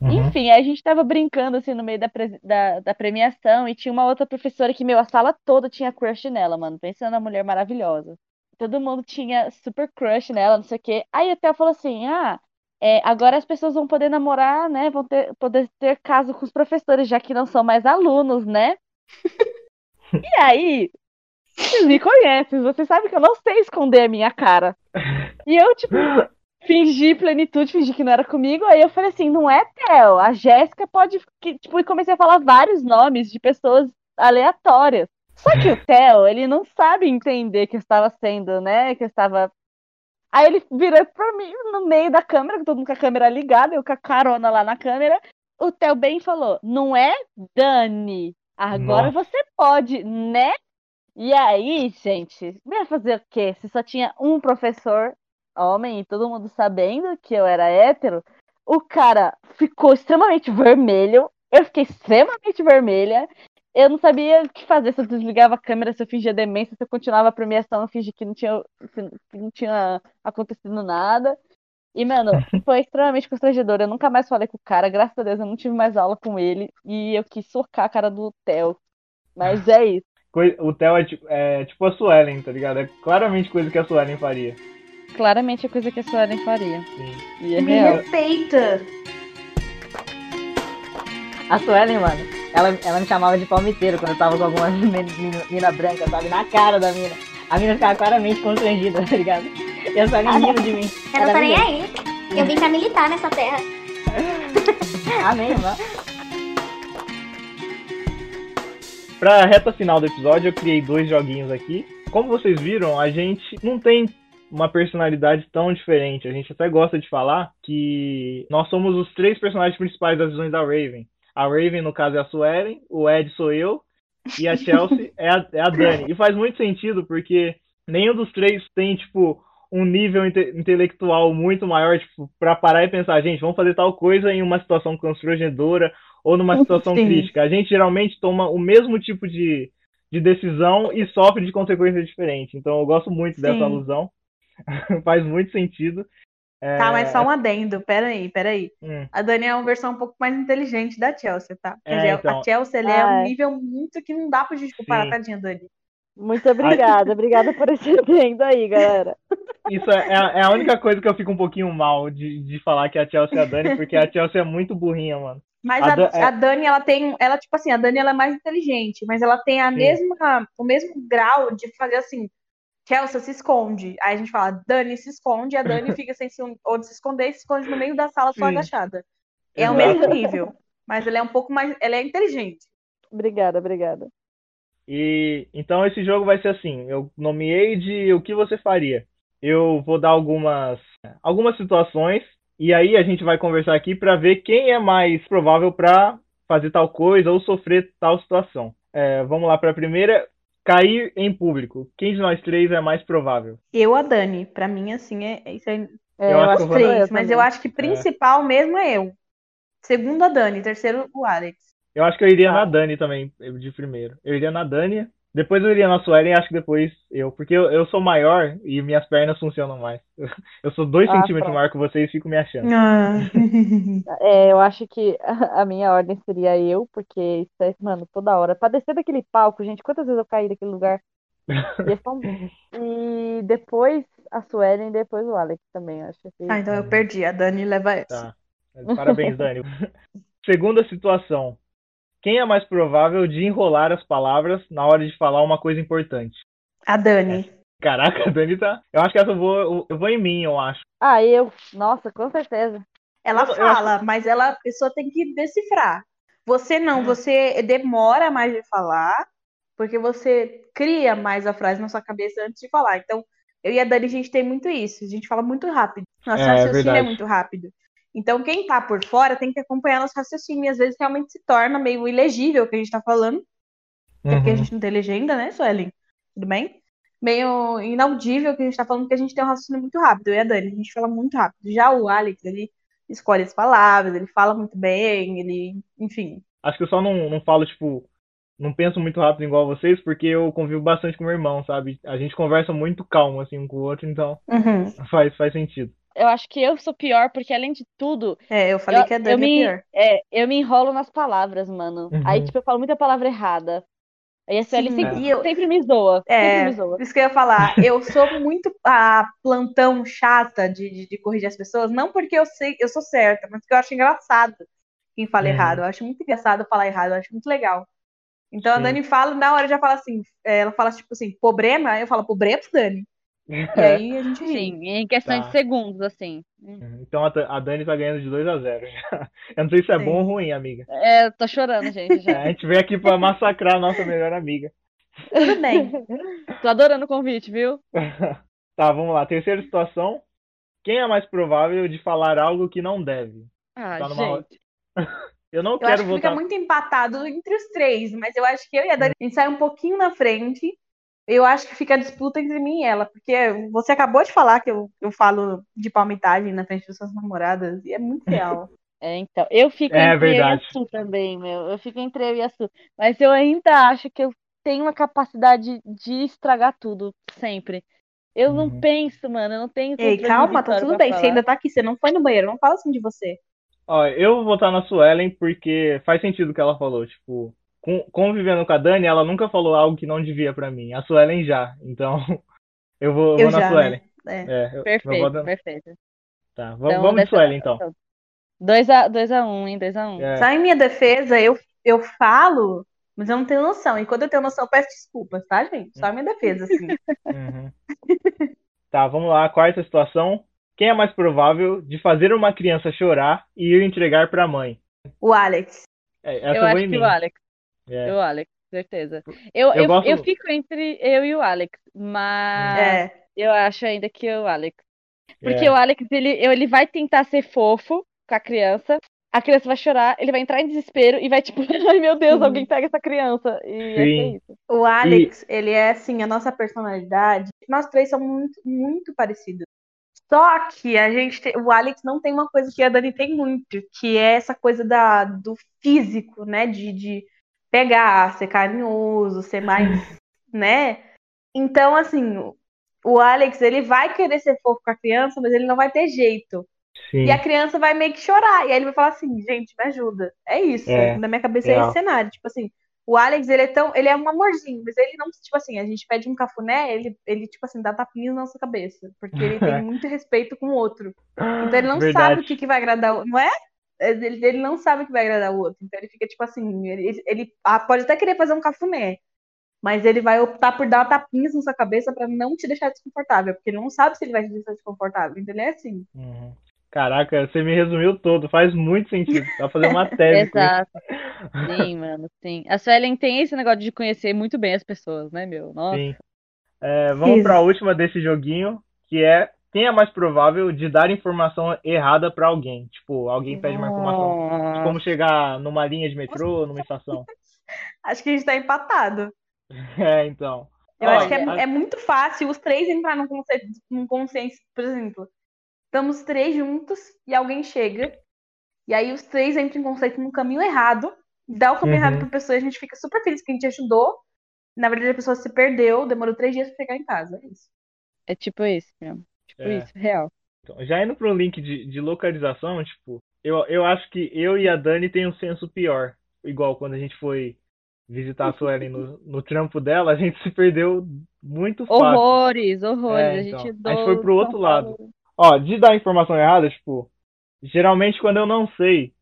Uhum. Enfim, aí a gente tava brincando assim no meio da, da, da premiação e tinha uma outra professora que, meu, a sala toda tinha crush nela, mano. Pensando na mulher maravilhosa. Todo mundo tinha super crush nela, não sei o quê. Aí a Theo falou assim: ah, é, agora as pessoas vão poder namorar, né? Vão ter, poder ter caso com os professores, já que não são mais alunos, né? E aí, vocês me conhecem, vocês sabem que eu não sei esconder a minha cara. E eu, tipo, fingi plenitude, fingi que não era comigo. Aí eu falei assim, não é Theo, a Jéssica pode. que- Tipo, e comecei a falar vários nomes de pessoas aleatórias. Só que o Theo, ele não sabe entender que eu estava sendo, né? Que eu estava. Aí ele virou pra mim no meio da câmera, todo mundo com a câmera ligada, eu com a carona lá na câmera. O Theo bem falou: não é Dani. Agora Nossa. você pode, né? E aí, gente, vai fazer o quê? Se só tinha um professor homem e todo mundo sabendo que eu era hétero, o cara ficou extremamente vermelho, eu fiquei extremamente vermelha, eu não sabia o que fazer, se eu desligava a câmera, se eu fingia demência, se eu continuava a premiação, eu fingia que não tinha, que não tinha acontecido nada. E, mano, foi extremamente constrangedor. Eu nunca mais falei com o cara, graças a Deus eu não tive mais aula com ele. E eu quis socar a cara do Theo. Mas é isso. Coi- O Theo é tipo, é tipo a Suelen, tá ligado? É claramente coisa que a Suelen faria. claramente a coisa que a Suelen faria. Sim. E é Me real. respeita. A Suelen, mano, ela, ela me chamava de palmiteiro quando eu tava com alguma mina, mina- mina branca, sabe? Na cara da mina. A mina ficava claramente constrangida, tá ligado? E a Suelen rindo de mim. Eu não tô nem aí. Eu vim pra militar nessa terra. Amém, mano. Pra reta final do episódio, eu criei dois joguinhos aqui. Como vocês viram, a gente não tem uma personalidade tão diferente. A gente até gosta de falar que nós somos os três personagens principais das visões da Raven. A Raven, no caso, é a Suelen, o Ed sou eu, e a Chelsea é, a, é a Dani. E faz muito sentido, porque nenhum dos três tem, tipo, um nível inte- intelectual muito maior, tipo, pra parar e pensar, gente, vamos fazer tal coisa em uma situação constrangedora ou numa situação Sim. crítica. A gente geralmente toma o mesmo tipo de, de decisão e sofre de consequências diferentes. Então eu gosto muito dessa Sim. alusão. Faz muito sentido. É, Tá, mas só um adendo. Peraí, peraí. hum, A Dani é uma versão um pouco mais inteligente da Chelsea, tá? Quer É, dizer, então. a Chelsea ela é Ah, um é. nível muito que não dá pra gente comparar, Sim. tadinha, Dani. Muito obrigada, obrigada por esse adendo aí, galera. Isso é, é a única coisa que eu fico um pouquinho mal de, de falar que a Chelsea é a Dani, porque a Chelsea é muito burrinha, mano. Mas A a, Dan- é- a Dani, ela tem, ela tipo assim, a Dani ela é mais inteligente, mas ela tem a Sim. mesma, o mesmo grau de fazer assim, Chelsea se esconde. Aí a gente fala, Dani se esconde, a Dani fica sem se, onde se esconder e se esconde no meio da sala só Sim. agachada. É o Exato. mesmo nível, mas ela é um pouco mais, ela é inteligente. Obrigada, obrigada. E então esse jogo vai ser assim, eu nomeei de o que você faria. Eu vou dar algumas algumas situações e aí a gente vai conversar aqui para ver quem é mais provável para fazer tal coisa ou sofrer tal situação. É, vamos lá para a primeira, cair em público. Quem de nós três é mais provável? Eu, a Dani, pra mim, assim, é, é isso aí, É, Eu acho eu três, mas eu acho que principal mesmo é eu. Segundo a Dani, terceiro o Alex. Eu acho que eu iria Tá. na Dani também, de primeiro. Eu iria na Dani, depois eu iria na Suelen e acho que depois eu, porque eu, eu sou maior e minhas pernas funcionam mais. Eu sou dois Ah, centímetros pronto. maior que vocês e fico me achando. Ah. É, eu acho que a minha ordem seria eu, porque isso é, mano, toda hora. Pra descer daquele palco, gente, quantas vezes eu caí daquele lugar? E, é só- e depois a Suelen e depois o Alex também, eu acho que. Ah, então eu perdi. A Dani leva essa. Tá. Parabéns, Dani. Segunda situação. Quem é mais provável de enrolar as palavras na hora de falar uma coisa importante? A Dani. Caraca, a Dani tá. Eu acho que essa eu vou, eu vou em mim, eu acho. Ah, eu. Nossa, com certeza. Ela Eu- eu fala, mas ela, a pessoa tem que decifrar. Você não, você demora mais de falar, porque você cria mais a frase na sua cabeça antes de falar. Então, eu e a Dani, a gente tem muito isso. A gente fala muito rápido. Nosso É, raciocínio é verdade. muito rápido. Então, quem tá por fora tem que acompanhar nosso raciocínio. E às vezes realmente se torna meio ilegível o que a gente tá falando. É porque a Uhum. gente não tem legenda, né, Suelen? Tudo bem? Meio inaudível o que a gente tá falando, porque a gente tem um raciocínio muito rápido. Eu e a Dani, a gente fala muito rápido. Já o Alex, ele escolhe as palavras, ele fala muito bem, ele, enfim. Acho que eu só não, não falo, tipo, não penso muito rápido igual vocês, porque eu convivo bastante com meu irmão, sabe? A gente conversa muito calmo, assim, um com o outro, então Uhum. faz, faz sentido. Eu acho que eu sou pior, porque além de tudo, É, eu falei eu, que a eu Dani me, é pior. é, eu me enrolo nas palavras, mano. Uhum. Aí, tipo, eu falo muita palavra errada. Aí a Sueli Sim, sempre, e eu- sempre me zoa. Sempre É, me zoa. isso que eu ia falar. Eu sou muito a plantão chata de, de, de corrigir as pessoas, não porque eu sei, eu sou certa, mas porque eu acho engraçado quem fala Uhum. errado. Eu acho muito engraçado falar errado, eu acho muito legal. Então a Sim. Dani fala, na hora já fala assim, é, ela fala tipo assim, problema, eu falo, problema, Dani. E aí a gente ri. Sim, em questão Tá. de segundos, assim. Então a, a Dani tá ganhando de 2 a 0 Eu não sei se é Sim. bom ou ruim, amiga. É, eu tô chorando, gente, É, já. a gente veio aqui pra massacrar a nossa melhor amiga. Tudo bem. Tô adorando o convite, viu? Tá, vamos lá. Terceira situação. Quem é mais provável de falar algo que não deve? Ah, Tá numa- gente. Eu não Eu quero acho que fica votar. muito empatado entre os três, mas eu acho que eu e a Dani, a gente sai um pouquinho na frente. Eu acho que fica a disputa entre mim e ela, porque você acabou de falar que eu, eu falo de palmitagem na frente das suas namoradas, e é muito real. É, então, eu fico É entre eu e a verdade. Su também, meu. Eu fico entre eu e a Su. Mas eu ainda acho que eu tenho uma capacidade de estragar tudo, sempre. Eu não Uhum. penso, mano, eu não tenho Ei, calma, tá tudo bem, você falar. ainda tá aqui, você não foi no banheiro, não fala assim de você. Ó, eu vou votar na Suelen porque faz sentido o que ela falou. Tipo, convivendo com a Dani, ela nunca falou algo que não devia pra mim. A Suelen já. Então, eu vou, eu vou na já, Suelen. né? É. É, eu- Perfeito, é- perfeito. Tá, vamos, Então, vamos de Sueli, então. 2x1, dois a um, hein? 2x1. É, Só em minha defesa, eu, eu falo, mas eu não tenho noção. E quando eu tenho noção, eu peço desculpas, tá, gente? Só em minha defesa, assim. uhum. Tá, vamos lá, quarta situação. Quem é mais provável de fazer uma criança chorar e ir entregar pra mãe? O Alex. É, essa Eu vou acho que mim. o Alex. É. O Alex, certeza. Eu, Eu eu, gosto- eu fico entre eu e o Alex, mas É. eu acho ainda que o Alex. Porque É. o Alex, ele, ele vai tentar ser fofo com a criança, a criança vai chorar, ele vai entrar em desespero e vai tipo, ai meu Deus, alguém pega essa criança. E Sim. é isso. O Alex, ele é assim, a nossa personalidade. Nós três somos muito, muito parecidos. Só que a gente tem, o Alex não tem uma coisa que a Dani tem muito, que é essa coisa da, do físico, né? De, de pegar, ser carinhoso, ser mais, né? Então, assim, o Alex, ele vai querer ser fofo com a criança, mas ele não vai ter jeito. Sim. E a criança vai meio que chorar. E aí ele vai falar assim, gente, me ajuda. É isso. É, Na minha cabeça é esse cenário. Tipo assim, o Alex, ele é tão. Ele é um amorzinho, mas ele não, tipo assim, a gente pede um cafuné, ele, ele tipo assim, dá tapinhas na nossa cabeça. Porque ele tem muito respeito com o outro. Então ele não Verdade. sabe o que, que vai agradar. Não é? Ele, ele não sabe o que vai agradar o outro. Então ele fica, tipo assim, ele, ele ah, pode até querer fazer um cafuné. Mas ele vai optar por dar tapinhas na sua cabeça pra não te deixar desconfortável. Porque ele não sabe se ele vai te deixar desconfortável. Então ele é assim. Uhum. Caraca, você me resumiu todo, faz muito sentido. Dá fazer uma tese. Exato. Sim, mano, sim. A Suelen tem esse negócio de conhecer muito bem as pessoas, né, meu? Nossa. Sim. É, vamos para a última desse joguinho, que é quem é mais provável de dar informação errada pra alguém? Tipo, alguém pede uma informação de como chegar numa linha de metrô, numa estação. Acho que a gente tá empatado. É, então. Eu acho que é, Olha, é muito fácil os três entrar num conceito, num consenso, por exemplo. Estamos três juntos e alguém chega, e aí os três entram em conceito no caminho errado, dá o caminho Uhum. errado pra pessoa, e a gente fica super feliz que a gente ajudou. Na verdade, a pessoa se perdeu, demorou três dias pra chegar em casa. É isso. É tipo isso, meu. Tipo É. isso, real. Então, já indo pro link de, de localização, tipo, eu, eu acho que eu e a Dani tem um senso pior. Igual quando a gente foi visitar a Suelen no, no trampo dela, a gente se perdeu muito fácil. Horrores, horrores. É, a então. gente A gente foi pro outro lado. Ó, de dar informação errada, tipo, geralmente quando eu não sei,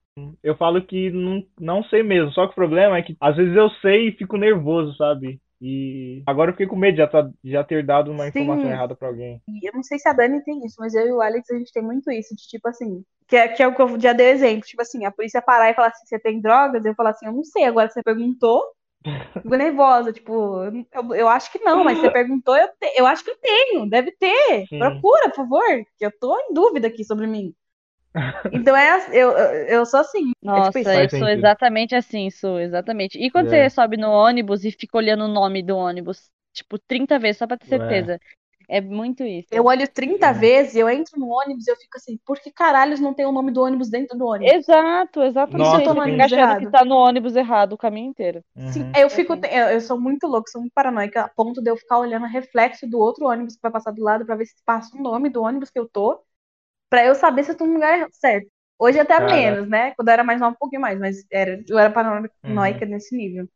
eu falo que não, não sei mesmo. Só que o problema é que às vezes eu sei e fico nervoso, sabe? E agora eu fiquei com medo de já, tá- já ter dado uma Sim. informação errada pra alguém. E eu não sei se a Dani tem isso, mas eu e o Alex, a gente tem muito isso, de tipo assim, que é, que é o que eu já dei exemplo, tipo assim, a polícia parar e falar assim, você tem drogas? Eu falar assim, eu não sei, agora você perguntou, fico nervosa, tipo, eu, eu acho que não, mas você perguntou, eu, te- eu acho que eu tenho, deve ter, Sim. procura, por favor, que eu tô em dúvida aqui sobre mim. Então é, eu, eu, eu sou assim, Nossa, é tipo eu sou sentido. exatamente assim, sou exatamente. E quando É. você sobe no ônibus e fica olhando o nome do ônibus, tipo, 30 vezes, só pra ter É. certeza. É muito isso. Eu olho 30 É. vezes, eu entro no ônibus e eu fico assim, por que caralhos não tem o nome do ônibus dentro do ônibus? Exato, exatamente. Nossa, Você sim. fica achando que tá no ônibus errado o caminho inteiro. Sim, Uhum. eu fico, Assim. eu, eu sou muito louca, sou muito paranoica, a ponto de eu ficar olhando o reflexo do outro ônibus que vai passar do lado pra ver se passa o nome do ônibus que eu tô, pra eu saber se eu tô no lugar certo. Hoje até Caraca. menos, né? Quando eu era mais nova, um pouquinho mais, mas era, eu era paranoica Uhum. nesse nível.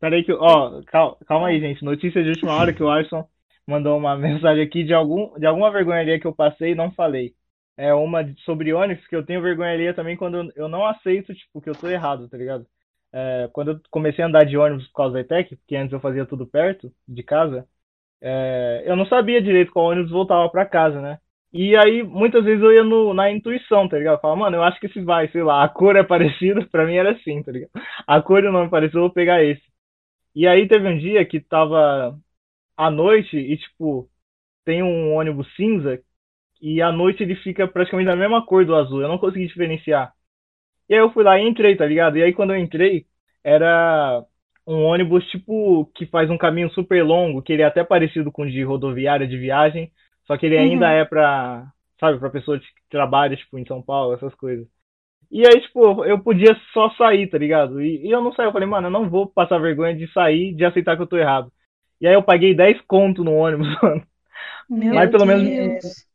Peraí que, ó, calma, calma aí, gente. Notícia de última hora que o Alisson mandou uma mensagem aqui de algum, de alguma vergonha alheia que eu passei e não falei. É uma sobre ônibus que eu tenho vergonha alheia também quando eu, não aceito, tipo, que eu tô errado, tá ligado? É, quando eu comecei a andar de ônibus por causa da ETEC, porque antes eu fazia tudo perto de casa, é, eu não sabia direito qual ônibus voltava pra casa, né? E aí, muitas vezes eu ia no, na intuição, tá ligado? Falava, mano, eu acho que esse vai, sei lá, a cor é parecida, pra mim era assim, tá ligado? A cor e o nome parecido, eu vou pegar esse. E aí teve um dia que tava à noite e, tipo, tem um ônibus cinza e à noite ele fica praticamente da mesma cor do azul. Eu não consegui diferenciar. E aí eu fui lá e entrei, tá ligado? E aí quando eu entrei, era um ônibus, tipo, que faz um caminho super longo, que ele é até parecido com o de rodoviária de viagem, só que ele ainda Uhum. é pra, sabe, pra pessoa que trabalha, tipo, em São Paulo, essas coisas. E aí, tipo, eu podia só sair, tá ligado? E, e eu não saí, eu falei, mano, eu não vou passar vergonha de sair, de aceitar que eu tô errado. E aí eu paguei 10 conto no ônibus, mano. Meu Mas pelo menos- Deus.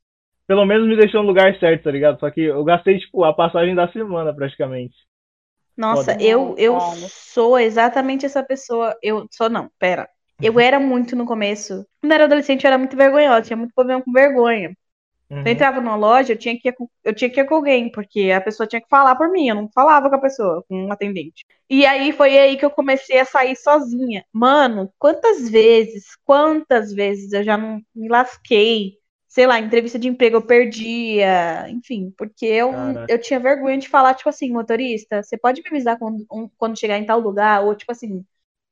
Pelo menos me deixou no lugar certo, tá ligado? Só que eu gastei, tipo, a passagem da semana, praticamente. Nossa, Foda. eu, eu sou exatamente essa pessoa. Eu sou, não, pera. Eu era muito no começo. Quando eu era adolescente, eu era muito vergonhosa, tinha muito problema com vergonha. Uhum. Eu entrava numa loja, eu tinha, que ir, eu tinha que ir com alguém, porque a pessoa tinha que falar por mim, eu não falava com a pessoa, com um atendente. E aí foi aí que eu comecei a sair sozinha. Mano, quantas vezes, quantas vezes eu já não me lasquei sei lá, entrevista de emprego eu perdia, enfim, porque eu, eu tinha vergonha de falar, tipo assim, motorista, você pode me avisar quando, um, quando chegar em tal lugar? Ou, tipo assim,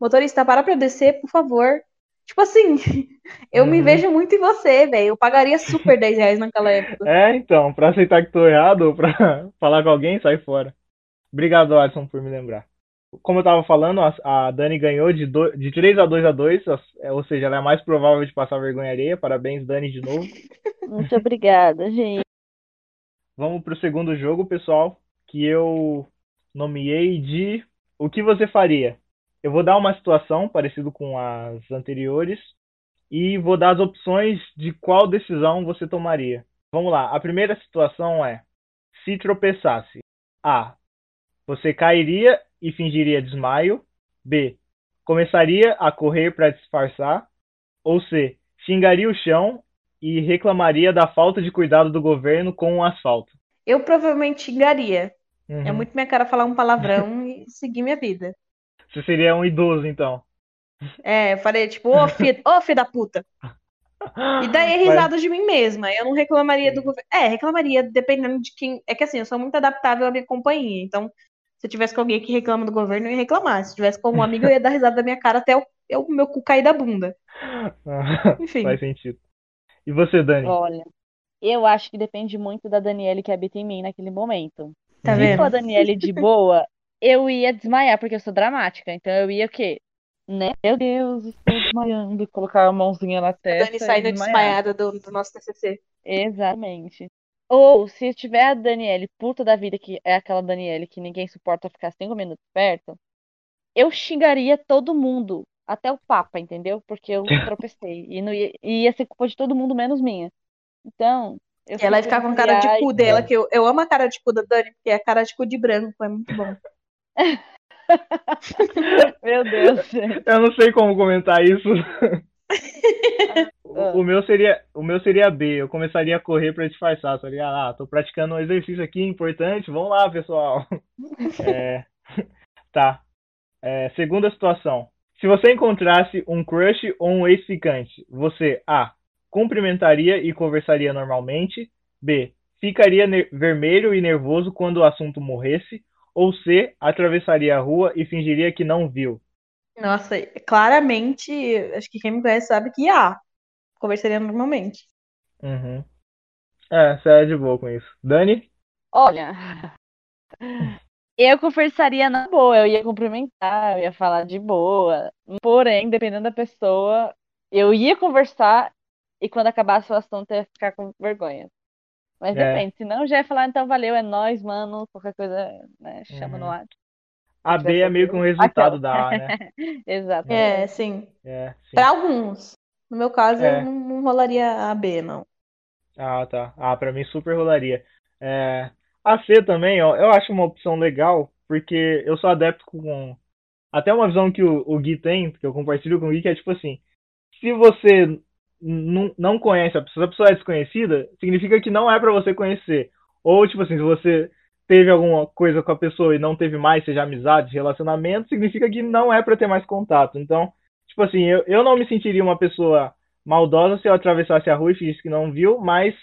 motorista, para pra descer, por favor. Tipo assim, eu uhum. me vejo muito em você, velho. Eu pagaria super 10 reais naquela época. É, então, pra aceitar que tô errado ou pra falar com alguém, sai fora. Obrigado, Alisson, por me lembrar como eu tava falando, a, a Dani ganhou de, do, de 3 a 2 a 2 é, ou seja, ela é mais provável de passar vergonha alheia. Parabéns, Dani, de novo. Muito obrigada, gente. Vamos pro segundo jogo, pessoal, que eu nomeei de O que você faria? Eu vou dar uma situação parecida com as anteriores e vou dar as opções de qual decisão você tomaria. Vamos lá. A primeira situação é: se tropeçasse, A. Você cairia e fingiria desmaio. B. Começaria a correr para disfarçar. Ou C. Xingaria o chão e reclamaria da falta de cuidado do governo com o asfalto. Eu provavelmente xingaria. Uhum. É muito minha cara falar um palavrão e seguir minha vida. Você seria um idoso, então. É, eu falei, tipo, ô filho, ô filho da puta. E daí risada Mas... de mim mesma. Eu não reclamaria do governo. É, reclamaria dependendo de quem. É que assim, eu sou muito adaptável à minha companhia. Então, se eu tivesse com alguém que reclama do governo, eu ia reclamar. Se tivesse com um amigo, eu ia dar risada da minha cara até o, o meu cu cair da bunda. Enfim. Faz sentido. E você, Dani? Olha, eu acho que depende muito da Daniele que habita em mim naquele momento. Tá Se vendo? for a Daniele de boa, eu ia desmaiar, porque eu sou dramática. Então eu ia o quê? Né? Meu Deus, estou desmaiando. Colocar a mãozinha na testa. A Dani saindo desmaiada do, do nosso TCC. Exatamente. Ou se tiver a Daniele puta da vida, que é aquela Daniele que ninguém suporta ficar cinco minutos perto, eu xingaria todo mundo, até o Papa, entendeu? Porque eu tropecei. E não ia, ia ser culpa de todo mundo, menos minha. Então. ela vai ficar com a cara de cu dela, que eu, eu amo a cara de cu da Dani, porque é a cara de cu de branco, é muito bom. Meu Deus. Eu não sei como comentar isso. o, o, meu seria, o meu seria B. Eu começaria a correr para disfarçar, tá ligado? Ah, tô praticando um exercício aqui importante. Vamos lá, pessoal. é, tá. É, segunda situação. Se você encontrasse um crush ou um ex-ficante, você A. Cumprimentaria e conversaria normalmente. B. Ficaria vermelho e nervoso quando o assunto morresse. Ou C. Atravessaria a rua e fingiria que não viu. Nossa, claramente, acho que quem me conhece sabe que há. Conversaria normalmente. Uhum. É, você é de boa com isso. Dani? Olha, eu conversaria na boa, eu ia cumprimentar, eu ia falar de boa. Porém, dependendo da pessoa, eu ia conversar e quando acabasse o assunto eu ia ficar com vergonha. Mas é. depende, senão eu já ia falar, então valeu, é nóis, mano, qualquer coisa, né, chama uhum. no ar. A B é meio que um resultado da A, né? Exato. É, sim. É, Para alguns. No meu caso, é. eu não, não, rolaria a B, não. Ah, tá. Ah, pra mim super rolaria. É... A C também, ó, eu acho uma opção legal, porque eu sou adepto com. Até uma visão que o, o Gui tem, que eu compartilho com o Gui, que é tipo assim: se você não conhece a pessoa, se a pessoa é desconhecida, significa que não é para você conhecer. Ou, tipo assim, se você teve alguma coisa com a pessoa e não teve mais, seja amizade, relacionamento, significa que não é para ter mais contato. Então, tipo assim, eu, eu não me sentiria uma pessoa maldosa se eu atravessasse a rua e fingisse que não viu, mas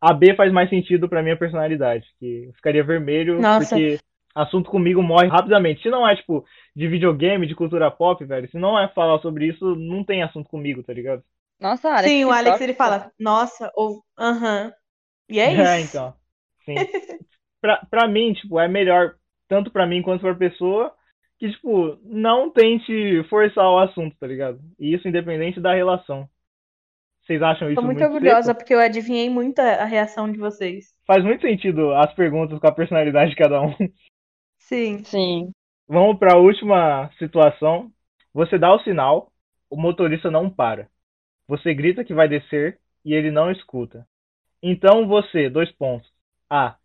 a B faz mais sentido para minha personalidade, que eu ficaria vermelho Nossa. porque assunto comigo morre rapidamente. Se não é tipo de videogame, de cultura pop, velho, se não é falar sobre isso, não tem assunto comigo, tá ligado? Nossa, Alex. Sim, o Alex ele fala, nossa, ou aham. Uh -huh. E é, é isso. É, então. Sim. pra, pra mim, tipo, é melhor, tanto pra mim quanto pra pessoa, que, tipo, não tente forçar o assunto, tá ligado? E isso independente da relação. Vocês acham isso Tô muito, muito orgulhosa seco? porque eu adivinhei muito a reação de vocês. Faz muito sentido as perguntas com a personalidade de cada um. Sim. Sim. Vamos para a última situação. Você dá o sinal, o motorista não para. Você grita que vai descer e ele não escuta. Então você, dois pontos. A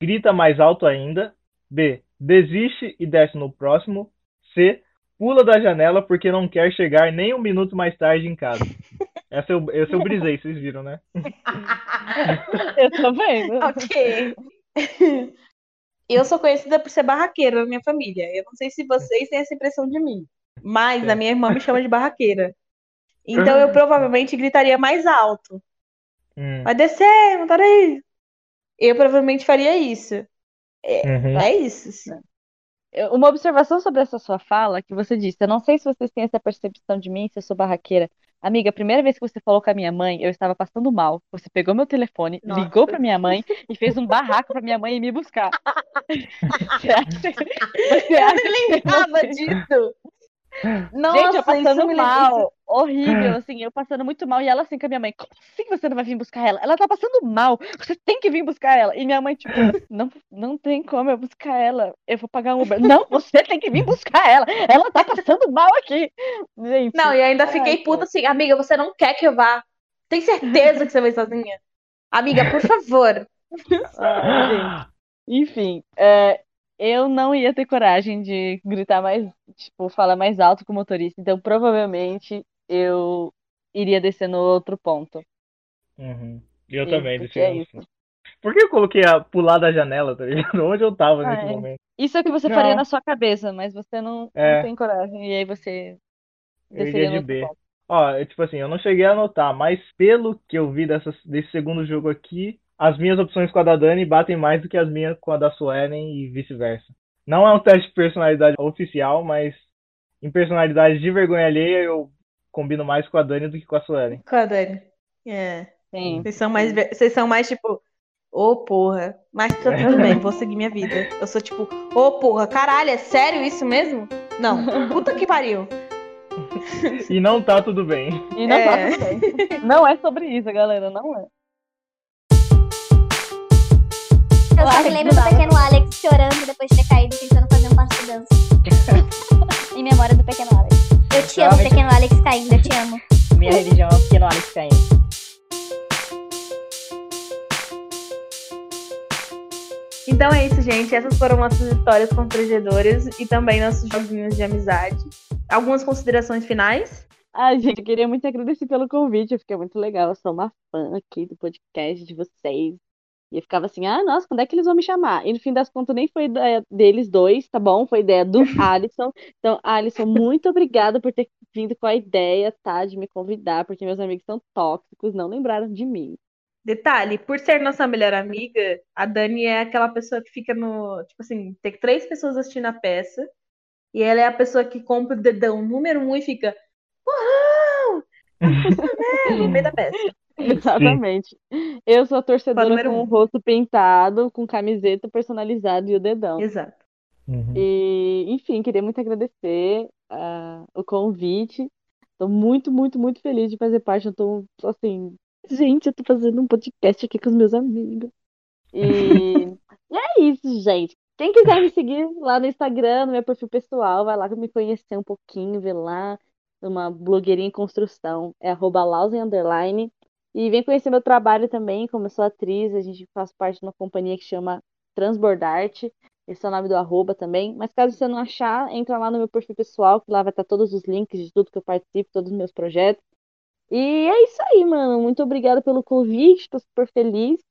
grita mais alto ainda. B. Desiste e desce no próximo. C. Pula da janela porque não quer chegar nem um minuto mais tarde em casa. Essa eu, essa eu brisei, vocês viram, né? Eu tô vendo. Ok. Eu sou conhecida por ser barraqueira na minha família. Eu não sei se vocês têm essa impressão de mim, mas a minha irmã me chama de barraqueira. Então eu provavelmente gritaria mais alto. Hum, Vai descer, não tá aí. Eu provavelmente faria isso. uhum. É isso. Eu- Uma observação sobre essa sua fala, que você disse, eu não sei se vocês têm essa percepção de mim, se eu sou barraqueira. Amiga, a primeira vez que você falou com a minha mãe, eu estava passando mal. Você pegou meu telefone, Nossa. ligou pra minha mãe e fez um barraco pra minha mãe ir me buscar. Você acha, você Eu acha nem que lembrava você- disso. Nossa, Gente, eu passando lembra- mal, horrível, assim, eu passando muito mal, e ela assim com a minha mãe, como assim você não vai vir buscar ela? Ela tá passando mal, você tem que vir buscar ela. E minha mãe, tipo, não, não tem como eu buscar ela, eu vou pagar um Uber. Não, você tem que vir buscar ela, ela tá passando mal aqui. Gente, Não, e ainda Ai, fiquei puta assim, amiga, você não quer que eu vá? Tem certeza que você vai sozinha? Amiga, por favor. gente. Enfim, é, eu não ia ter coragem de gritar mais, tipo, falar mais alto com o motorista, então provavelmente eu iria descer no outro ponto. Uhum. Eu Sim, também, porque deixei é isso. fundo. Por que eu coloquei a pular da janela, tá ligado? Onde eu tava Ah, nesse é. momento? Isso é o que você Não. faria na sua cabeça, mas você não, não É. tem coragem. E aí você Eu desceria no de outro B. ponto. Ó, é tipo assim, eu não cheguei a anotar, mas pelo que eu vi dessas, desse segundo jogo aqui, as minhas opções com a da Dani batem mais do que as minhas com a da Suelen e vice-versa. Não é um teste de personalidade oficial, mas em personalidade de vergonha alheia eu combino mais com a Dani do que com a Suelen. Com a Dani. É. Sim. Vocês são mais, vocês são mais tipo, ô porra, mas tá tudo bem, vou seguir minha vida. Eu sou tipo, ô porra, caralho, é sério isso mesmo? Não, puta que pariu. E não tá tudo bem. E não É. tá tudo bem. Não é sobre isso, galera. Não é. Eu só me lembro do pequeno Alex chorando depois de ter caído tentando fazer um passo de dança. em memória do pequeno Alex. Eu te amo, pequeno Alex caindo, eu te amo. Minha religião é o pequeno Alex caindo. Então é isso, gente. Essas foram nossas histórias constrangedoras e também nossos joguinhos de amizade. Algumas considerações finais? Ai, gente, eu queria muito agradecer pelo convite. Eu fiquei muito legal. Eu sou uma fã aqui do podcast de vocês. E eu ficava assim, ah, nossa, quando é que eles vão me chamar? E no fim das contas, nem foi ideia deles dois, tá bom? Foi ideia do Alisson. Então, Alisson, muito obrigada por ter vindo com a ideia, tá? De me convidar, porque meus amigos são tóxicos, não lembraram de mim. Detalhe, por ser nossa melhor amiga, a Dani é aquela pessoa que fica no. Tipo assim, tem três pessoas assistindo a peça. E ela é a pessoa que compra o dedão número um e fica. Porrão! no meio da peça. Exatamente. Eu sou a torcedora número com um. o rosto pintado, com camiseta personalizada e o dedão. Exato. Uhum. E, enfim, queria muito agradecer ah, o convite. Tô muito, muito, muito feliz de fazer parte. Eu tô assim, gente, eu tô fazendo um podcast aqui com os meus amigos. E, e é isso, gente. Quem quiser me seguir lá no Instagram, no meu perfil pessoal, vai lá me conhecer um pouquinho, ver lá. Uma blogueirinha em construção. É arroba. E vem conhecer meu trabalho também, como eu sou atriz, a gente faz parte de uma companhia que chama Transbordarte. Esse é o nome do arroba também. Mas caso você não achar, entra lá no meu perfil pessoal, que lá vai estar todos os links de tudo que eu participo, todos os meus projetos. E é isso aí, mano. Muito obrigada pelo convite, tô super feliz de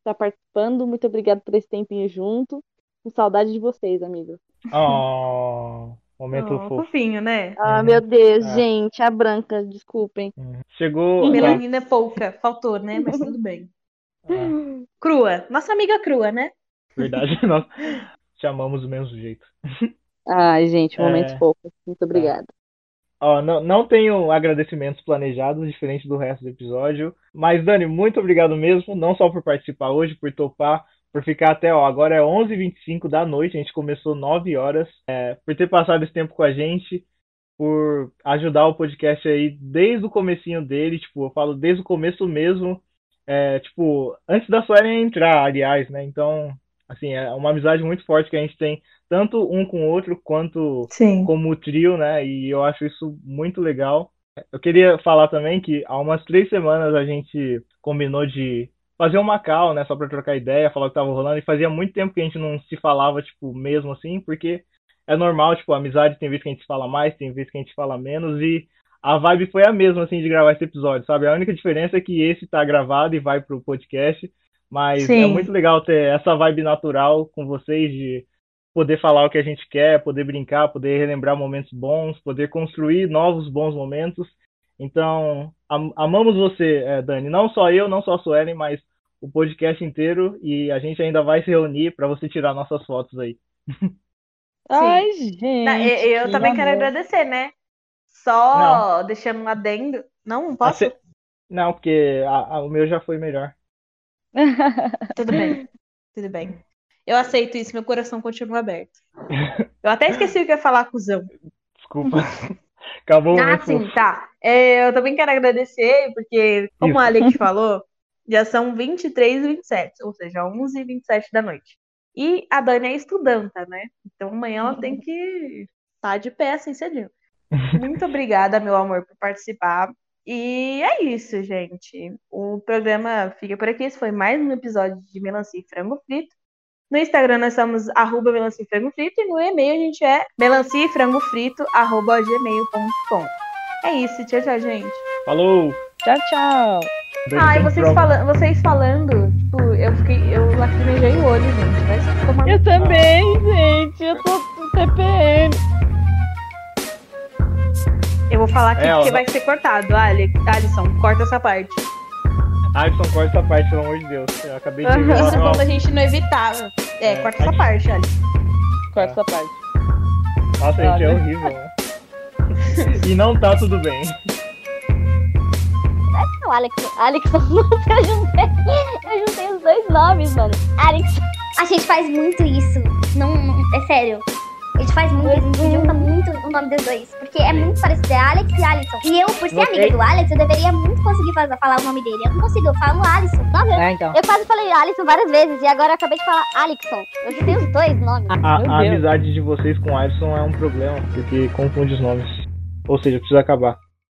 estar participando. Muito obrigada por esse tempinho junto. Com saudade de vocês, amigos. Oh, momento Oh, fofo. fofinho, né? Ah, Uhum. meu Deus, É. gente, a branca, desculpem. Uhum. Chegou. Melanina é pouca. Faltou, né? Mas tudo bem. Ah, Crua. Nossa amiga crua, né? verdade, nós chamamos do mesmo jeito. Ai, gente, momentos É. fofos. Muito obrigada. Ó, não, não tenho agradecimentos planejados, diferente do resto do episódio. Mas, Dani, muito obrigado mesmo, não só por participar hoje, por topar, por ficar até, ó, agora é 11h25 da noite, a gente começou 9 horas, é, por ter passado esse tempo com a gente, por ajudar o podcast aí desde o comecinho dele, tipo, eu falo desde o começo mesmo, é, tipo, antes da Suelen entrar, aliás, né? Então, assim, é uma amizade muito forte que a gente tem, tanto um com o outro, quanto Sim. como trio, né? E eu acho isso muito legal. Eu queria falar também que há umas três semanas a gente combinou de fazer uma call, né? Só pra trocar ideia, falar o que tava rolando. E fazia muito tempo que a gente não se falava, tipo, mesmo assim, porque é normal, tipo, a amizade tem vezes que a gente fala mais, tem vezes que a gente fala menos. E a vibe foi a mesma, assim, de gravar esse episódio, sabe? A única diferença é que esse tá gravado e vai pro podcast, mas Sim. é muito legal ter essa vibe natural com vocês, de poder falar o que a gente quer, poder brincar, poder relembrar momentos bons, poder construir novos bons momentos. Então, am- amamos você, eh, Dani. Não só eu, não só a Suelen, mas o podcast inteiro. E a gente ainda vai se reunir para você tirar nossas fotos aí. Ai, gente. Não, eu eu que também quero amor. agradecer, né? Só deixando um adendo. Não, posso? Ace- Não, porque a- a- o meu já foi melhor. Tudo bem. Tudo bem. Eu aceito isso, meu coração continua aberto. Eu até esqueci o que ia falar, cuzão. Desculpa. Acabou o Ah, sim, tá. É, eu também quero agradecer, porque, como Isso. a Alex falou, já são 23 e 27, ou seja, 11 e 27 da noite. E a Dani é estudanta, né? Então amanhã ela tem que estar de pé assim cedinho. Muito obrigada, meu amor, por participar. E é isso, gente. O programa fica por aqui. Esse foi mais um episódio de Melancia e Frango Frito. No Instagram nós somos arroba melancia e frango frito e no e-mail a gente é melancia e frango frito arroba gmail.com. É isso, tchau, tchau, gente. Falou! Tchau, tchau. Dani Ai, tem vocês, fala vocês falando, tipo, eu fiquei, eu lacrimejei o olho, gente. Vai se tomar Eu também, gente. Eu tô com TPM. Eu vou falar aqui É, porque vai ser cortado. Ali, Alisson, corta essa parte. Alisson, corta essa parte, pelo amor de Deus. Eu acabei de Isso ver uma- quando a gente não evitava. É, É, corta essa aqui. parte, Alisson. Corta essa parte. Nossa, gente, é horrível. né? E não tá tudo bem. Não, Alex, Alex, eu juntei, eu juntei os dois nomes, mano. Alex. A gente faz muito isso. Não, não- é sério. A gente faz muito, isso, a gente junta muito o nome dos dois. Porque é muito parecido, é Alex e Alisson. E eu, por ser Você- amiga do Alex, eu deveria muito conseguir fazer, falar o nome dele. Eu não consigo, eu falo Alisson. Nossa, É, então. eu quase falei Alisson várias vezes e agora eu acabei de falar Alexson. Eu juntei os dois nomes. A, a amizade de vocês com o Alisson é um problema, porque confunde os nomes. Ou seja, precisa acabar.